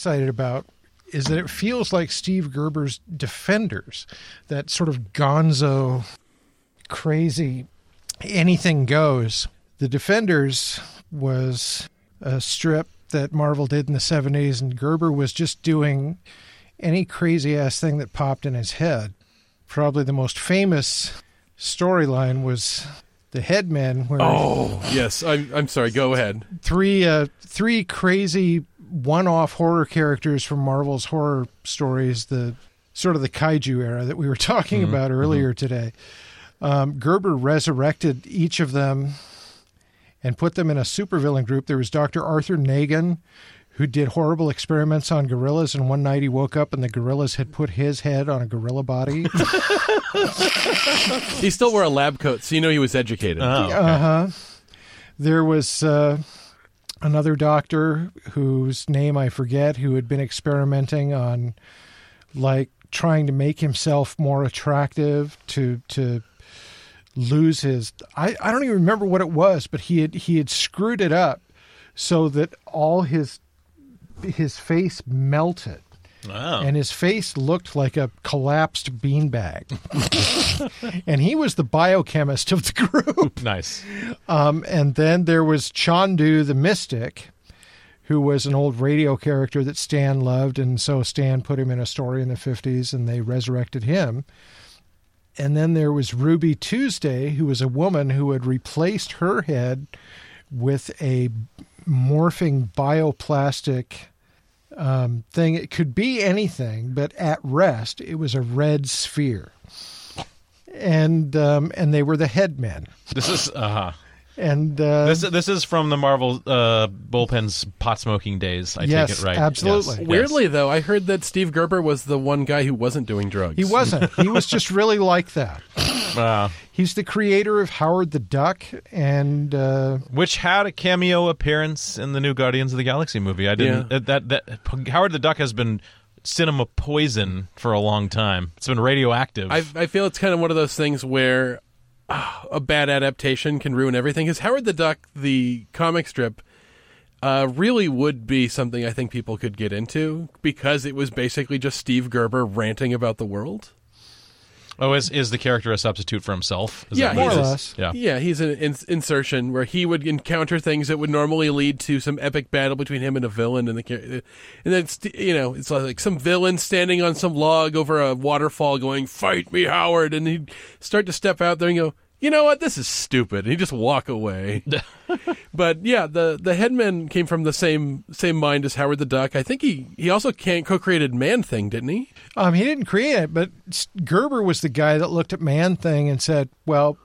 Excited about is that it feels like Steve Gerber's Defenders, that sort of gonzo, crazy, anything goes. The Defenders was a strip that Marvel did in the 70s, and Gerber was just doing any crazy ass thing that popped in his head. Probably the most famous storyline was the Headmen. Where oh yes, I'm I'm sorry. Go ahead. Three uh, three crazy one-off horror characters from Marvel's horror stories, the sort of the kaiju era that we were talking mm-hmm. about earlier mm-hmm. today. Um, Gerber resurrected each of them and put them in a supervillain group. There was Dr. Arthur Nagan, who did horrible experiments on gorillas, and one night he woke up and the gorillas had put his head on a gorilla body. he still wore a lab coat, so you know he was educated. Oh, okay. Uh huh. There was. Uh, another doctor whose name I forget, who had been experimenting on like trying to make himself more attractive to to lose his I, I don't even remember what it was, but he had he had screwed it up so that all his his face melted Wow. And his face looked like a collapsed beanbag. and he was the biochemist of the group. Nice. Um, and then there was Chandu the Mystic, who was an old radio character that Stan loved. And so Stan put him in a story in the 50s and they resurrected him. And then there was Ruby Tuesday, who was a woman who had replaced her head with a morphing bioplastic um, thing. It could be anything, but at rest, it was a red sphere, and um, and they were the headmen. This is uh huh. And uh, this this is from the Marvel uh, bullpen's pot smoking days. I yes, take it right. Absolutely. Yes. Weirdly, yes. though, I heard that Steve Gerber was the one guy who wasn't doing drugs. He wasn't. he was just really like that. Uh, He's the creator of Howard the Duck, and uh, which had a cameo appearance in the new Guardians of the Galaxy movie. I didn't. Yeah. That, that that Howard the Duck has been cinema poison for a long time. It's been radioactive. I, I feel it's kind of one of those things where a bad adaptation can ruin everything. Because Howard the Duck, the comic strip, uh, really would be something I think people could get into because it was basically just Steve Gerber ranting about the world. Oh, is is the character a substitute for himself? Is yeah, more or less. Yeah, yeah, he's an in- insertion where he would encounter things that would normally lead to some epic battle between him and a villain, and the and then you know it's like some villain standing on some log over a waterfall, going "Fight me, Howard," and he'd start to step out there and go, you know what, this is stupid. And he just walk away. but yeah, the the headman came from the same same mind as Howard the Duck. I think he he also can co-created Man Thing, didn't he? Um, he didn't create it, but Gerber was the guy that looked at Man Thing and said, "Well,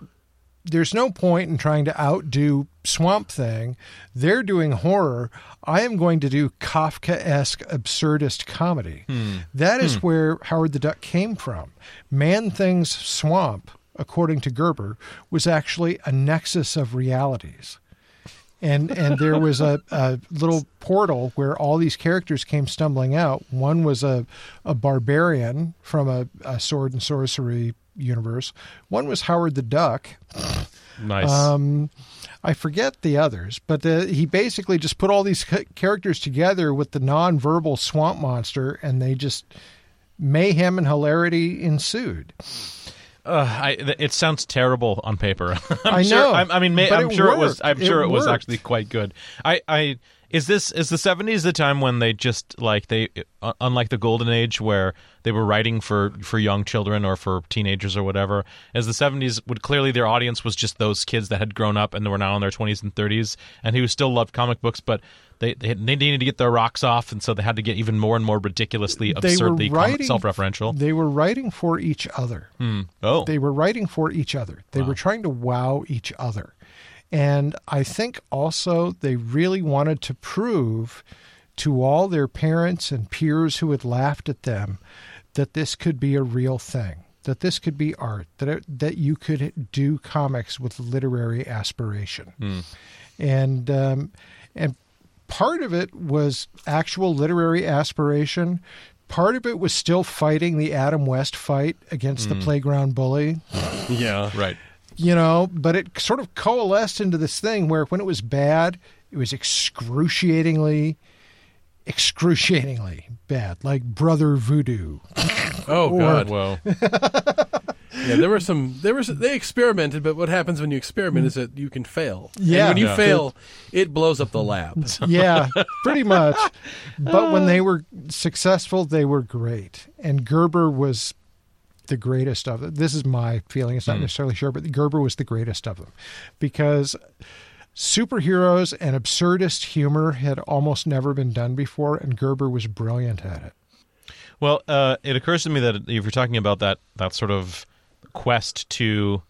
there's no point in trying to outdo Swamp Thing. They're doing horror. I am going to do Kafka esque absurdist comedy. Hmm. That is hmm. where Howard the Duck came from. Man Thing's Swamp according to Gerber, was actually a nexus of realities. And and there was a, a little portal where all these characters came stumbling out. One was a, a barbarian from a, a sword and sorcery universe. One was Howard the Duck. Nice. Um, I forget the others, but the, he basically just put all these characters together with the non-verbal swamp monster, and they just mayhem and hilarity ensued. Uh, I, it sounds terrible on paper. i sure, know. I, I mean, may, I'm sure worked. it was. I'm sure it, it was actually quite good. I, I is this is the 70s the time when they just like they uh, unlike the golden age where they were writing for for young children or for teenagers or whatever as the 70s would clearly their audience was just those kids that had grown up and were now in their 20s and 30s and who still loved comic books but they, they, they needed to get their rocks off, and so they had to get even more and more ridiculously absurdly writing, self-referential. They were writing for each other. Hmm. Oh, they were writing for each other. They wow. were trying to wow each other, and I think also they really wanted to prove to all their parents and peers who had laughed at them that this could be a real thing, that this could be art, that it, that you could do comics with literary aspiration, and um, and part of it was actual literary aspiration. Part of it was still fighting the Adam West fight against the mm. playground bully Yeah. Right. you know, but it sort of coalesced into this thing where when it was bad, it was excruciatingly, excruciatingly bad, like Brother Voodoo. Oh Or- God. Whoa. Yeah, there were some. There was. They experimented, but what happens when you experiment is that you can fail. And Yeah. when you Yeah. fail, it blows up the lab. Yeah, pretty much. But when they were successful, they were great. And Gerber was the greatest of them. This is my feeling. It's not necessarily sure, but Gerber was the greatest of them because superheroes and absurdist humor had almost never been done before, and Gerber was brilliant at it. Well, uh, it occurs to me that if you're talking about that that sort of quest to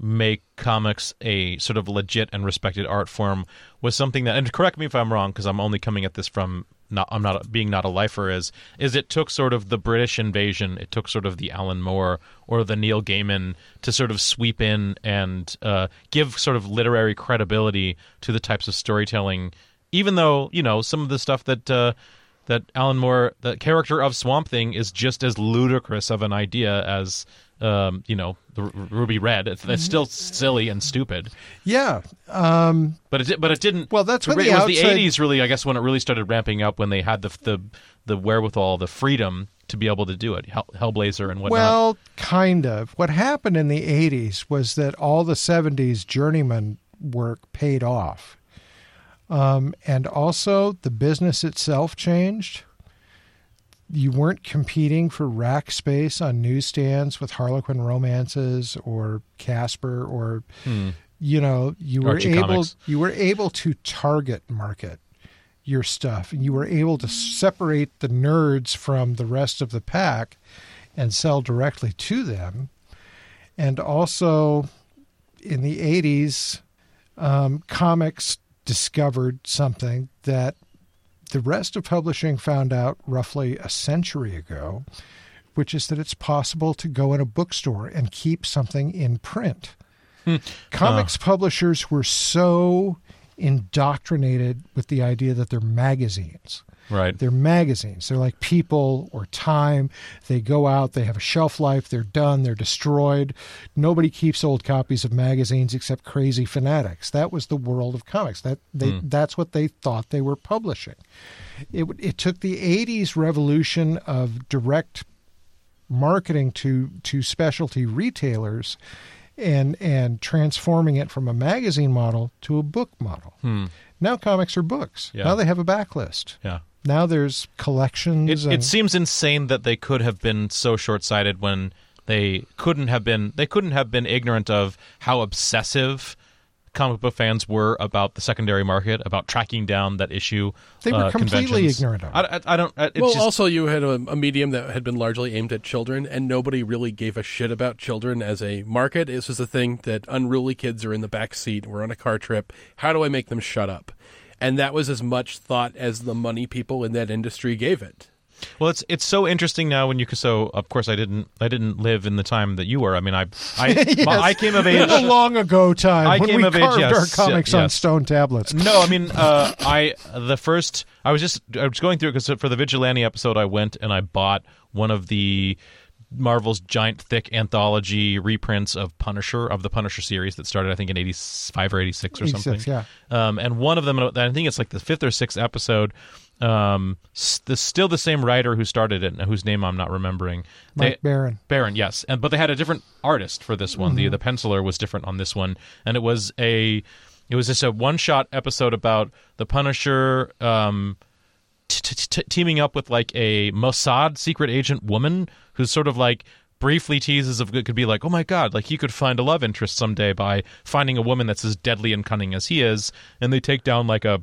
make comics a sort of legit and respected art form was something that, and correct me if I'm wrong, because I'm only coming at this from not I'm not being not a lifer is is it took sort of the British invasion, it took sort of the Alan Moore or the Neil Gaiman to sort of sweep in and uh, give sort of literary credibility to the types of storytelling, even though you know some of the stuff that. Uh, that Alan Moore, the character of Swamp Thing, is just as ludicrous of an idea as, um, you know, the R- Ruby Red. It's, still silly and stupid, Yeah, um, but it but it didn't. Well, that's it when the was the '80s really, I guess, when it really started ramping up when they had the the the wherewithal, the freedom to be able to do it. Hell, Hellblazer and whatnot. Well, kind of. What happened in the 80s was that all the 70s journeyman work paid off. Um, and also, the business itself changed. You weren't competing for rack space on newsstands with Harlequin romances or Casper or you know, you were Archie able Comics. you were able to target market your stuff and you were able to separate the nerds from the rest of the pack and sell directly to them. And also in the 80s, um, comics discovered something that the rest of publishing found out roughly a century ago, which is that it's possible to go in a bookstore and keep something in print. Hmm. Comics oh. publishers were so indoctrinated with the idea that they're magazines. Right. They're magazines. They're like people or time. They go out, they have a shelf life, they're done, they're destroyed. Nobody keeps old copies of magazines except crazy fanatics. That was the world of comics. That they hmm. that's what they thought they were publishing. It it took the 80s revolution of direct marketing to to specialty retailers and and transforming it from a magazine model to a book model. Hmm. Now comics are books. Yeah. Now they have a backlist. Yeah. Now there's collections. It, and, it seems insane that they could have been so short-sighted when they couldn't have been they couldn't have been ignorant of how obsessive comic book fans were about the secondary market about tracking down that issue They were uh, completely ignorant of it. I, I, I don't I- it's well, just, also you had a, a medium that had been largely aimed at children, and nobody really gave a shit about children as a market. This was a thing that unruly kids are in the back seat. We're on a car trip. How do I make them shut up? And that was as much thought as the money people in that industry gave it. Well, it's it's so interesting now when you so of course I didn't I didn't live in the time that you were. I mean I I my- I came of age. in the long ago time I when came we of age, carved yes, our comics on stone tablets. No, I mean, uh, I the first I was just I was going through because for the vigilante episode I went and I bought one of the Marvel's giant thick anthology reprints of Punisher of the Punisher series that started I think in eighty five or eighty six or 86, something. yeah. Um, and one of them I think it's like the fifth or sixth episode. Um, still the same writer who started it, whose name I'm not remembering. Mike They- Barron. Baron, yes, and but they had a different artist for this one. The the penciler was different on this one, and it was a it was just a one shot episode about the Punisher um, teaming up with like a Mossad secret agent woman who's sort of like briefly teases of it could be like oh my god like he could find a love interest someday by finding a woman that's as deadly and cunning as he is. And they take down like a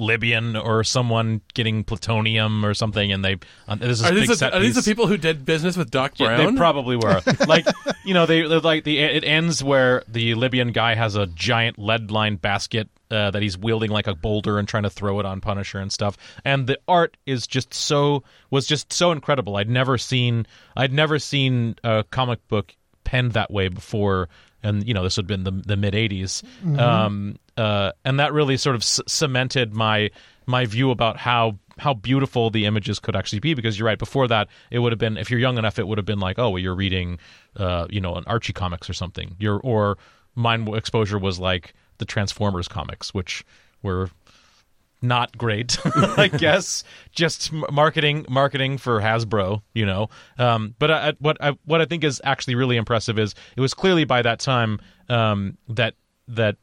Libyan or someone getting plutonium or something, and they uh, this is Are big these, set the, are these the people who did business with Doc Yeah, Brown? They probably were. like, you know, they like the it ends where the Libyan guy has a giant lead lined basket uh, that he's wielding like a boulder and trying to throw it on Punisher and stuff. And the art is just so was just so incredible. I'd never seen I'd never seen a comic book penned that way before. And you know, this had been the the mid '80s, um, uh, and that really sort of c- cemented my my view about how how beautiful the images could actually be because you're right before that it would have been if you're young enough it would have been like oh well, you're reading uh, you know an archie comics or something. You're or mine exposure was like the transformers comics which were not great i guess. Just marketing marketing for hasbro you know. Um, but I- what I, what i think is actually really impressive is it was clearly by that time um, that that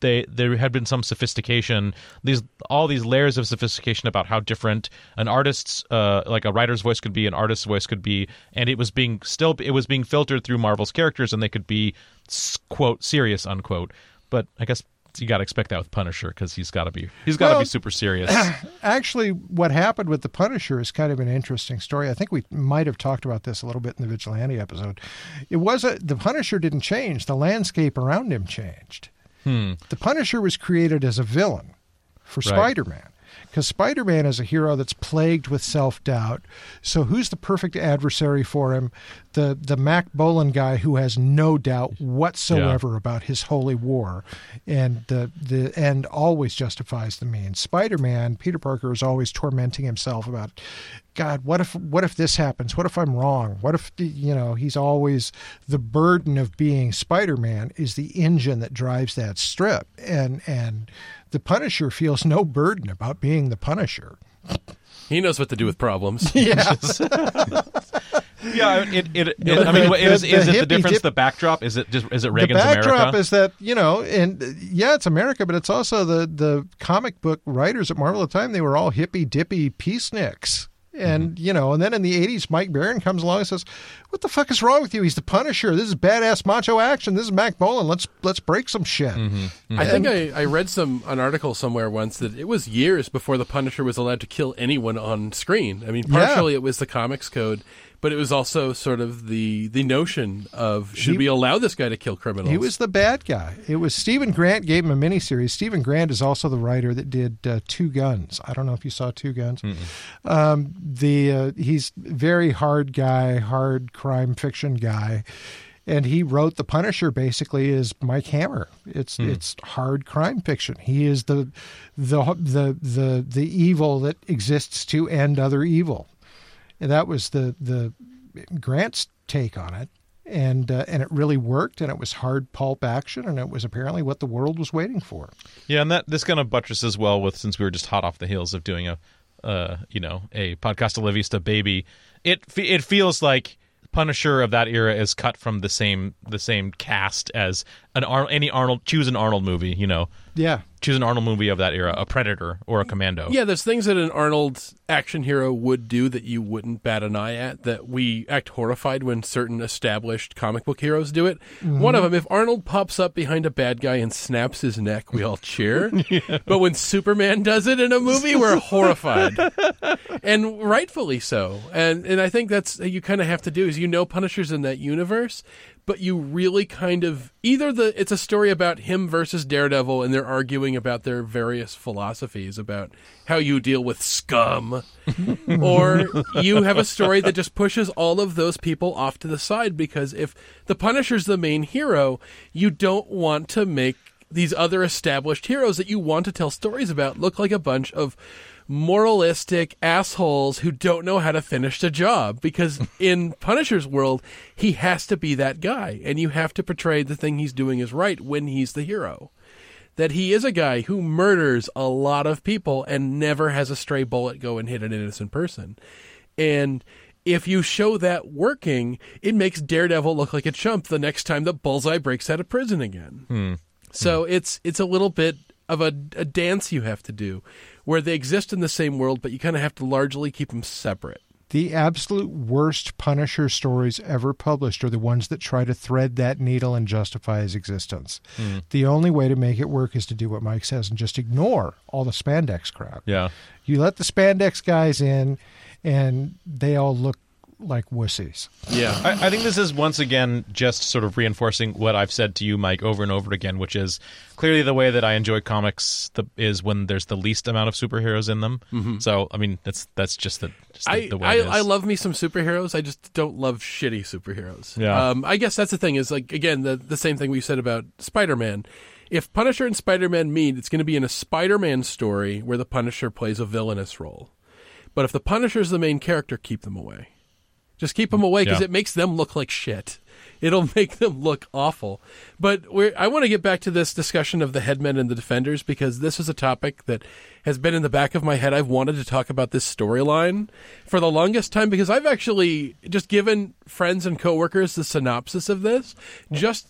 they there had been some sophistication these all these layers of sophistication about how different an artist's uh, like a writer's voice could be an artist's voice could be and it was being still it was being filtered through marvel's characters and they could be quote serious unquote but i guess you got to expect that with punisher because he's got to be he's got to Well, be super serious Actually, what happened with the Punisher is kind of an interesting story. I think we might have talked about this a little bit in the Vigilante episode. It was a, the Punisher didn't change; the landscape around him changed. Hmm. The Punisher was created as a villain for Right. Spider-Man. Because Spider Man is a hero that's plagued with self doubt. So, who's the perfect adversary for him? The, the Mack Bolan guy who has no doubt whatsoever about his holy war. And the, the end always justifies the means. Spider Man, Peter Parker, is always tormenting himself about, God, what if what if this happens? What if I'm wrong? What if you know he's always the burden of being Spider-Man is the engine that drives that strip, and and the Punisher feels no burden about being the Punisher. he knows what to do with problems. Yeah, yeah it, it, it, The- i mean the- is, the is it the difference dip- the backdrop is it just is it Reagan's America? the reagan's backdrop america is that you know, and yeah, it's America, but it's also the the comic book writers at Marvel at the time. They were all hippy dippy peaceniks. And Mm-hmm. you know, and then in the '80s, Mike Baron comes along and says, "What the fuck is wrong with you? He's the Punisher. This is badass macho action. This is Mack Bolan. Let's let's break some shit." Mm-hmm. I think I, I read some an article somewhere once that it was years before the Punisher was allowed to kill anyone on screen. I mean, Yeah. partially it was the comics code, but it was also sort of the the notion of should He- we allow this guy to kill criminals? He was the bad guy. It was Steven Grant gave him a miniseries. Steven Grant is also the writer that did uh, Two Guns. I don't know if you saw Two Guns. Um, the uh, he's very hard guy, hard crime fiction guy, and he wrote The Punisher basically as Mike Hammer. It's it's hard crime fiction. He is the the the the the evil that exists to end other evil. And that was the the Grant's take on it, and uh, and it really worked, and it was hard pulp action, and it was apparently what the world was waiting for. Yeah, and that this kind of buttresses well with since we were just hot off the heels of doing a, uh, you know, a podcast La Vista baby. It it feels like Punisher of that era is cut from the same the same cast as an Ar- any Arnold choose an Arnold movie. You know, Yeah, choose an Arnold movie of that era, a Predator or a Commando. Yeah, there's things that an Arnold action hero would do that you wouldn't bat an eye at. That we act horrified when certain established comic book heroes do it. Mm-hmm. One of them, if Arnold pops up behind a bad guy and snaps his neck, we all cheer. But when Superman does it in a movie, we're horrified, and rightfully so. And and I think that's you kind of have to do is you know Punisher's in that universe. But you really kind of either the it's a story about him versus Daredevil, and they're arguing about their various philosophies about how you deal with scum, or you have a story that just pushes all of those people off to the side because if the Punisher's the main hero, you don't want to make these other established heroes that you want to tell stories about look like a bunch of moralistic assholes who don't know how to finish the job because in Punisher's world he has to be that guy and you have to portray the thing he's doing is right when he's the hero that he is a guy who murders a lot of people and never has a stray bullet go and hit an innocent person. And if you show that working, it makes Daredevil look like a chump the next time that Bullseye breaks out of prison again. Hmm. So hmm. it's it's a little bit of a, a dance you have to do where they exist in the same world, but you kind of have to largely keep them separate. The absolute worst Punisher stories ever published are the ones that try to thread that needle and justify his existence. Hmm. The only way to make it work is to do what Mike says and just ignore all the spandex crap. Yeah. You let the spandex guys in, and they all look like wussies. Yeah. I, I think this is once again just sort of reinforcing what I've said to you, Mike, over and over again, which is clearly the way that I enjoy comics the, is when there's the least amount of superheroes in them. So, I mean, that's that's just the, just the, I, the way I, it is. I love me some superheroes. I just don't love shitty superheroes. Yeah. Um, I guess that's the thing is like again the the same thing we said about Spider Man. If Punisher and Spider Man meet, it's going to be in a Spider Man story where the Punisher plays a villainous role. But if the Punisher's the main character, keep them away. Just keep them away because Yeah. it makes them look like shit. It'll make them look awful. But we're, I want to get back to this discussion of the headmen and the defenders because this is a topic that has been in the back of my head. I've wanted to talk about this storyline for the longest time because I've actually just given friends and coworkers the synopsis of this just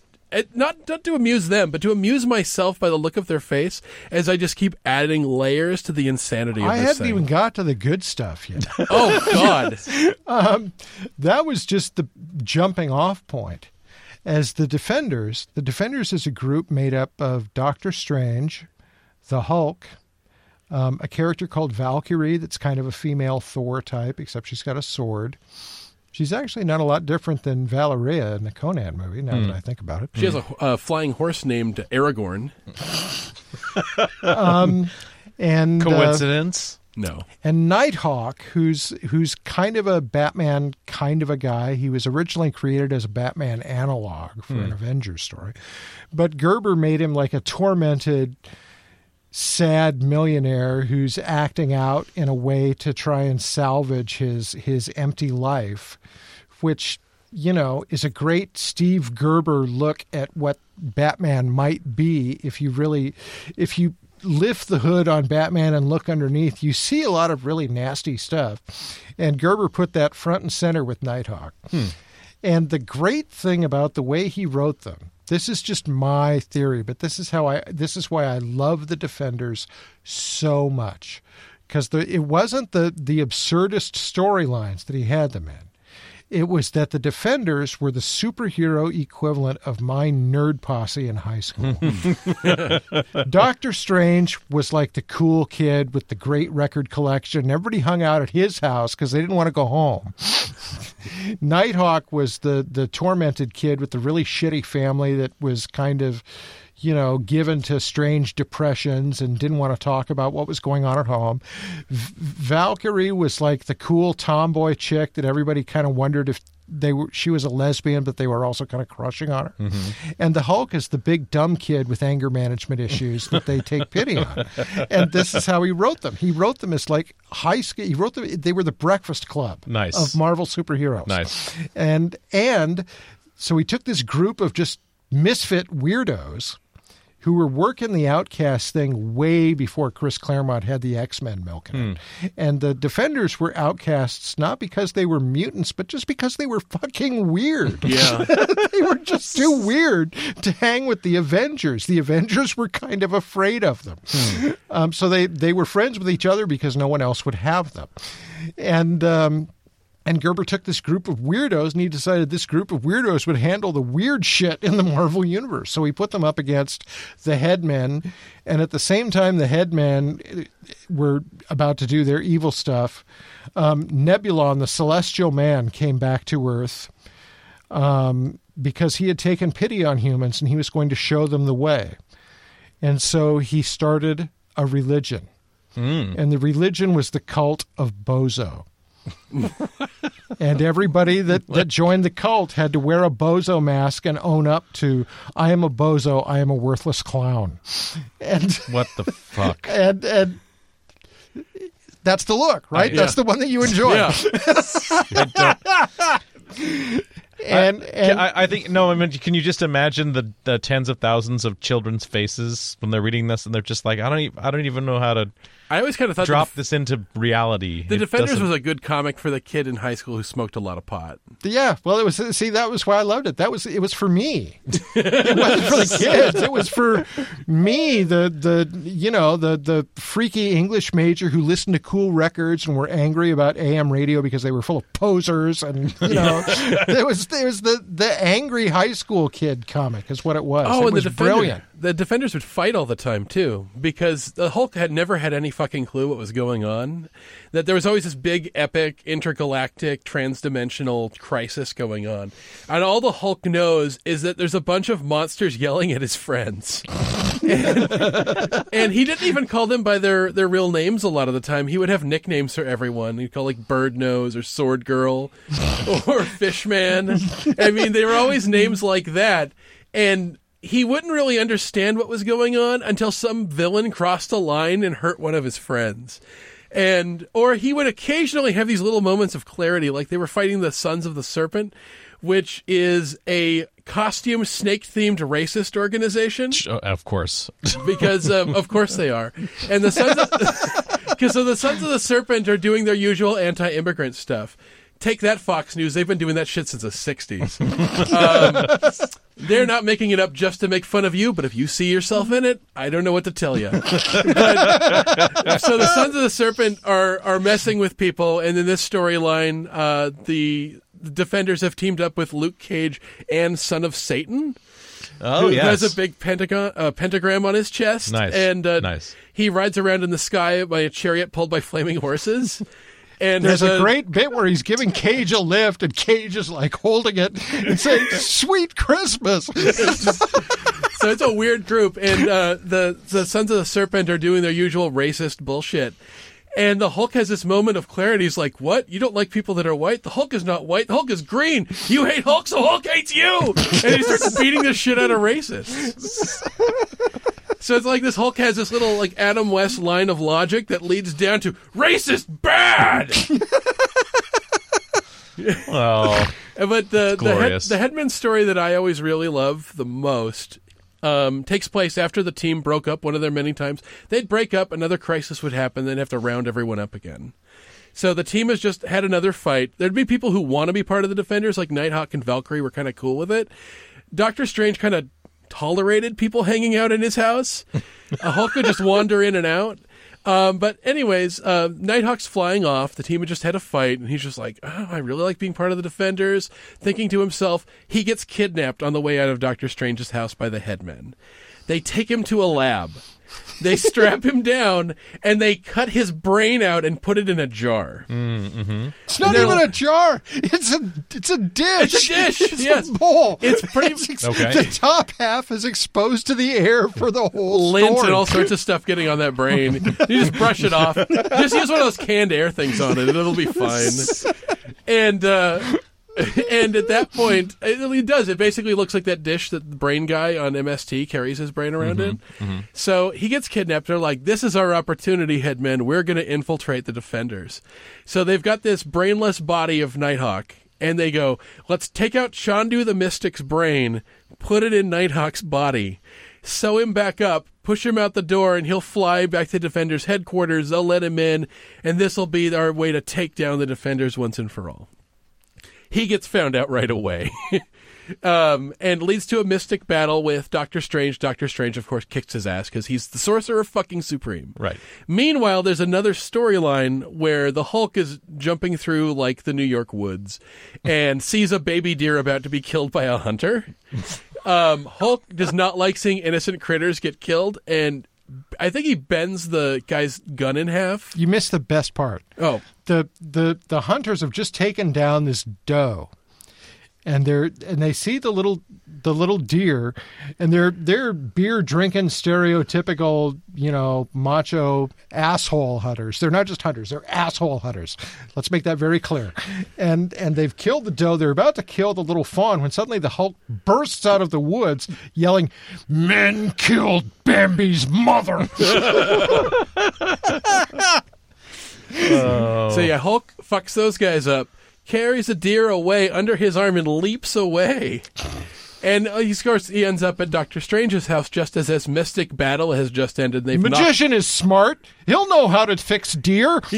not not to amuse them, but to amuse myself by the look of their face as I just keep adding layers to the insanity of I hadn't thing. even got to the good stuff yet. oh God! that was just the jumping off point. As the Defenders, the Defenders is a group made up of Doctor Strange, the Hulk, um, a character called Valkyrie that's kind of a female Thor type, except she's got a sword. She's actually not a lot different than Valeria in the Conan movie, now that I think about it. She has a uh, flying horse named Aragorn. And uh, Coincidence? No. and Nighthawk, who's who's kind of a Batman kind of a guy. He was originally created as a Batman analog for an Avengers story, but Gerber made him like a tormented, sad millionaire who's acting out in a way to try and salvage his his empty life, which you know is a great Steve Gerber look at what Batman might be if you really if you lift the hood on Batman and look underneath, you see a lot of really nasty stuff. And Gerber put that front and center with Nighthawk. Hmm. And the great thing about the way he wrote them, this is just my theory, but this is how I this is why I love the Defenders so much. Because it wasn't the the absurdist storylines that he had them in. It was that the Defenders were the superhero equivalent of my nerd posse in high school. Doctor Strange was like the cool kid with the great record collection. Everybody hung out at his house because they didn't want to go home. Nighthawk was the the tormented kid with the really shitty family that was kind of, you know, given to strange depressions and didn't want to talk about what was going on at home. V- Valkyrie was like the cool tomboy chick that everybody kind of wondered if they were she was a lesbian but they were also kind of crushing on her. Mm-hmm. And the Hulk is the big dumb kid with anger management issues that they take pity on. And this is how he wrote them. He wrote them as like high school he wrote them they were the breakfast club Nice. of Marvel superheroes. Nice. And and so he took this group of just misfit weirdos who were working the outcast thing way before Chris Claremont had the X-Men milking it. And the Defenders were outcasts not because they were mutants, but just because they were fucking weird. Yeah. they were just too weird to hang with the Avengers. The Avengers were kind of afraid of them. Um, so they, they were friends with each other because no one else would have them. And um, and Gerber took this group of weirdos and he decided this group of weirdos would handle the weird shit in the Marvel Universe. So he put them up against the headmen. And at the same time, the headmen eh, were about to do their evil stuff. Um, Nebulon, the celestial man, came back to Earth um, because he had taken pity on humans and he was going to show them the way. And so he started a religion. And the religion was the cult of Bozo. and everybody that, that joined the cult had to wear a bozo mask and own up to I am a bozo, I am a worthless clown. And What the fuck? and and that's the look, right? I- That's the one that you enjoy. Yeah. And and I, I think no. I mean, can you just imagine the, the tens of thousands of children's faces when they're reading this and they're just like, I don't, even, I don't even know how to I always kind of thought drop the, this into reality. the It Defenders doesn't- was a good comic for the kid in high school who smoked a lot of pot. Yeah, well, it was. See, that was why I loved it. That was it was for me. it wasn't for the kids. It was for me, the the you know the the freaky English major who listened to cool records and were angry about AM radio because they were full of posers and you know it was it was the the angry high school kid comic is what it was. Oh, it and was the defender, brilliant. the defenders would fight all the time too, because the Hulk had never had any fucking clue what was going on. That there was always this big, epic, intergalactic, transdimensional crisis going on, and all the Hulk knows is that there's a bunch of monsters yelling at his friends. and, and he didn't even call them by their, their real names a lot of the time. He would have nicknames for everyone. He'd call like Bird Nose or Sword Girl or Fishman. I mean, they were always names like that. And he wouldn't really understand what was going on until some villain crossed a line and hurt one of his friends. And or he would occasionally have these little moments of clarity, like they were fighting the Sons of the Serpent, which is a costume snake themed racist organization Oh, of course. because um, of course they are. And the sons of because so the sons of the serpent are doing their usual anti-immigrant stuff. Take that, Fox News. They've been doing that shit since the '60s. Um, they're not making it up just to make fun of you, but if you see yourself in it, I don't know what to tell you. But, so the sons of the serpent are are messing with people, and in this storyline, uh, the the defenders have teamed up with Luke Cage and Son of Satan Oh who yes. has a big pentagon, uh, pentagram on his chest. Nice. And uh, Nice. he rides around in the sky by a chariot pulled by flaming horses. And There's has a great bit where he's giving Cage a lift, and Cage is like holding it and saying, "Sweet Christmas." so it's a weird group, and uh, the the Sons of the Serpent are doing their usual racist bullshit. And the Hulk has this moment of clarity. He's like, "What? You don't like people that are white? The Hulk is not white. The Hulk is green. You hate Hulk, so Hulk hates you." And he starts beating the shit out of racists. So it's like this Hulk has this little like Adam West line of logic that leads down to racist bad. oh, But the the, head, the Headman story that I always really love the most um, takes place after the team broke up one of their many times. They'd break up, another crisis would happen, they'd have to round everyone up again. So the team has just had another fight. There'd be people who want to be part of the Defenders, like Nighthawk and Valkyrie were kind of cool with it. Doctor Strange kind of tolerated people hanging out in his house. A Hulk would just wander in and out. Um, but anyways, uh, Nighthawk's flying off. The team had just had a fight, and he's just like, "Oh, I really like being part of the Defenders." Thinking to himself, he gets kidnapped on the way out of Doctor Strange's house by the Headmen. They take him to a lab. They strap him down and they cut his brain out and put it in a jar. It's not even like- a jar. It's a it's a dish. It's a dish, It's yes. a bowl. It's pretty- ex- Okay. The top half is exposed to the air for the whole lint story. and all sorts of stuff getting on that brain. You just brush it off. Just use one of those canned air things on it, and it'll be fine. And uh, and at that point, it, it does. It basically looks like that dish that the brain guy on MST carries his brain around in. Mm-hmm. Mm-hmm. So he gets kidnapped. They're like, "This is our opportunity, headmen. We're going to infiltrate the defenders." So they've got this brainless body of Nighthawk. And they go, let's take out Chandu the Mystic's brain, put it in Nighthawk's body, sew him back up, push him out the door, and he'll fly back to Defenders headquarters. They'll let him in, and this will be our way to take down the Defenders once and for all. He gets found out right away. um, and leads to a mystic battle with Doctor Strange. Doctor Strange, of course, kicks his ass because he's the sorcerer fucking supreme. Right. Meanwhile, there's another storyline where the Hulk is jumping through like the New York woods and sees a baby deer about to be killed by a hunter. Um, Hulk does not like seeing innocent critters get killed, and I think he bends the guy's gun in half. You missed the best part. Oh, the the the hunters have just taken down this doe and they're and they see the little the little deer and they're they're beer drinking stereotypical you know macho asshole hunters. They're not just hunters they're asshole hunters. Let's make that very clear. And and they've killed the doe. They're about to kill the little fawn when suddenly the hulk bursts out of the woods yelling men killed bambi's mother. So yeah, Hulk fucks those guys up, carries a deer away under his arm, and leaps away. And uh, of course, he ends up at Doctor Strange's house just as this mystic battle has just ended. And they've knocked- Magician is smart. He'll know how to fix deer.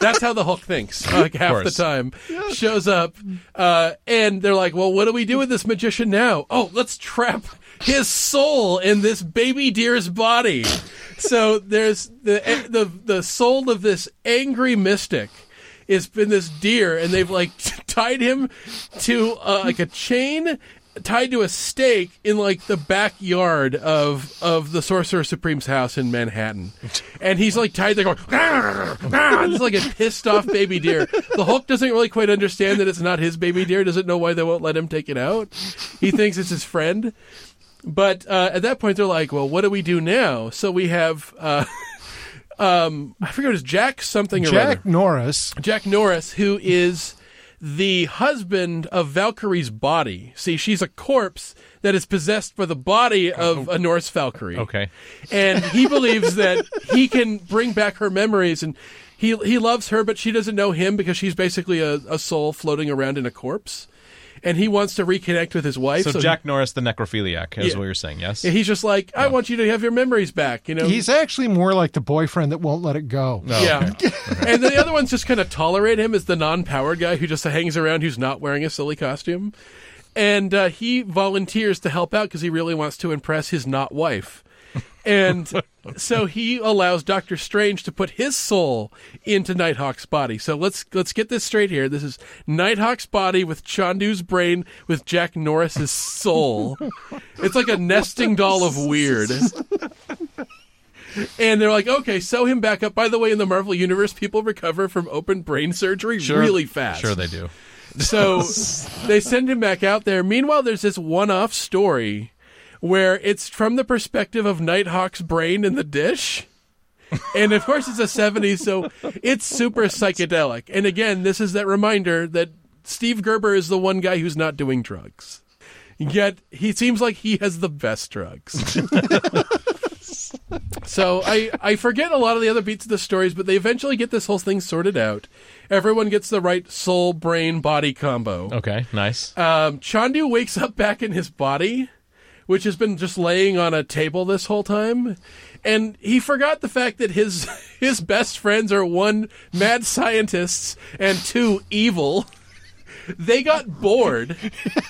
That's how the Hulk thinks, like half the time. Shows up, uh, and they're like, "Well, what do we do with this magician now? Oh, let's trap his soul in this baby deer's body." So there's the the the soul of this angry mystic is in this deer, and they've like tied him to uh, like a chain. Tied to a stake in like the backyard of of the Sorcerer Supreme's house in Manhattan, and he's like tied there going. "Arr, arr," It's like a pissed off baby deer. The Hulk doesn't really quite understand that it's not his baby deer. Doesn't know why they won't let him take it out. He thinks it's his friend. But uh, at that point, they're like, "Well, what do we do now?" So we have, uh, um, I forget it was Jack something or other. Jack Norris. Jack Norris, who is the husband of Valkyrie's body. See, she's a corpse that is possessed by the body oh. of a Norse Valkyrie. Okay. And he believes that he can bring back her memories and he he loves her, but she doesn't know him because she's basically a, a soul floating around in a corpse. And he wants to reconnect with his wife. So, he- Jack Norris, the necrophiliac, is Yeah. what you're saying, yes? yeah, he's just like, I want you to have your memories back. You know, He's actually more like the boyfriend that won't let it go. Oh, yeah. okay. and the other ones just kind of tolerate him as the non-powered guy who just hangs around who's not wearing a silly costume. And uh, he volunteers to help out because he really wants to impress his not wife. And so he allows Doctor Strange to put his soul into Nighthawk's body. So let's let's get this straight here. This is Nighthawk's body with Chandu's brain with Jack Norris's soul. It's like a nesting doll of weird. And they're like, okay, sew him back up. By the way, in the Marvel Universe, people recover from open brain surgery Sure. really fast. Sure, they do. So they send him back out there. Meanwhile, there's this one off story where it's from the perspective of Nighthawk's brain in the dish. And of course, it's a 70s, so it's super psychedelic. And again, this is that reminder that Steve Gerber is the one guy who's not doing drugs. Yet he seems like he has the best drugs. so I, I forget a lot of the other beats of the stories, but they eventually get this whole thing sorted out. Everyone gets the right soul, brain, body combo. Okay, nice. Um, Chandu wakes up back in his body, which has been just laying on a table this whole time, and he forgot the fact that his his best friends are one mad scientists and two evil. They got bored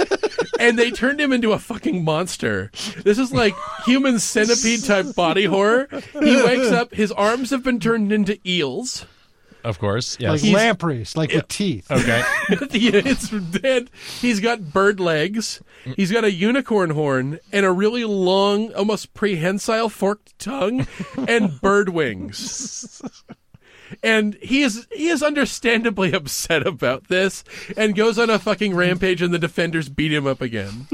and they turned him into a fucking monster. This is like human centipede type body horror. He wakes up, his arms have been turned into eels. Of course, Like lampreys, like with teeth. okay. it's dead. He's got bird legs. He's got a unicorn horn and a really long, almost prehensile forked tongue and bird wings. And he is he is understandably upset about this and goes on a fucking rampage and the defenders beat him up again.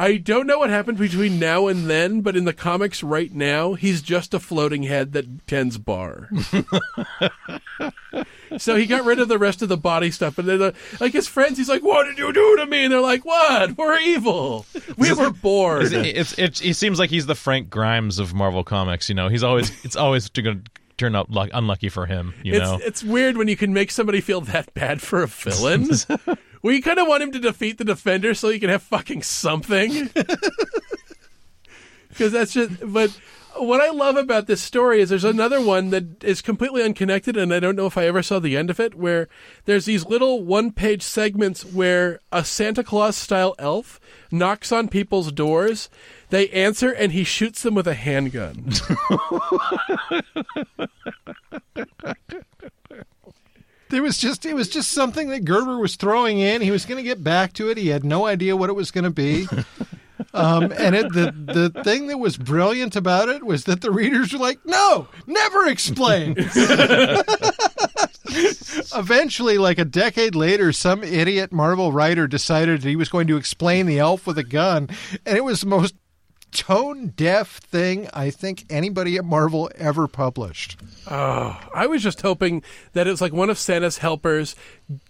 I don't know what happened between now and then, but in the comics right now, he's just a floating head that tends bar. so he got rid of the rest of the body stuff, and then, uh, like his friends, he's like, "What did you do to me?" And they're like, "What? We're evil. We were bored." It's, it's, it's, he seems like he's the Frank Grimes of Marvel Comics. You know, he's always it's always going to turn out luck, unlucky for him. You It's know, it's weird when you can make somebody feel that bad for a villain. we kind of want him to defeat the defender so he can have fucking something. Because that's just. But what I love about this story is there's another one that is completely unconnected, and I don't know if I ever saw the end of it. Where there's these little one-page segments where a Santa Claus style elf knocks on people's doors. They answer, and he shoots them with a handgun. There was just it was just something that Gerber was throwing in. He was going to get back to it. He had no idea what it was going to be. Um, and it, the the thing that was brilliant about it was that the readers were like, "No, never explain." Eventually, like a decade later, some idiot Marvel writer decided that he was going to explain the elf with a gun, and it was the most tone deaf thing I think anybody at Marvel ever published. Oh, I was just hoping that it was like one of Santa's helpers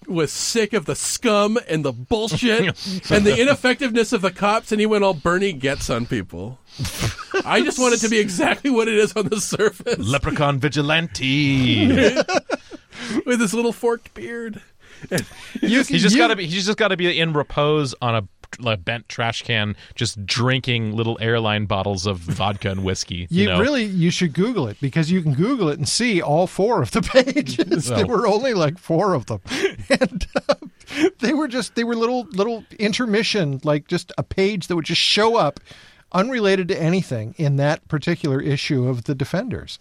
was sick of the scum and the bullshit and the ineffectiveness of the cops, and he went all Bernie Goetz on people. I just want it to be exactly what it is on the surface Leprechaun vigilante. with his little forked beard. You, he's just you- got to be. He's just got to be in repose on a like bent trash can, just drinking little airline bottles of vodka and whiskey. You, You know? really you should Google it because you can Google it and see all four of the pages. there Oh. were only like four of them, and uh, they were just they were little little intermission, like just a page that would just show up, unrelated to anything in that particular issue of the Defenders.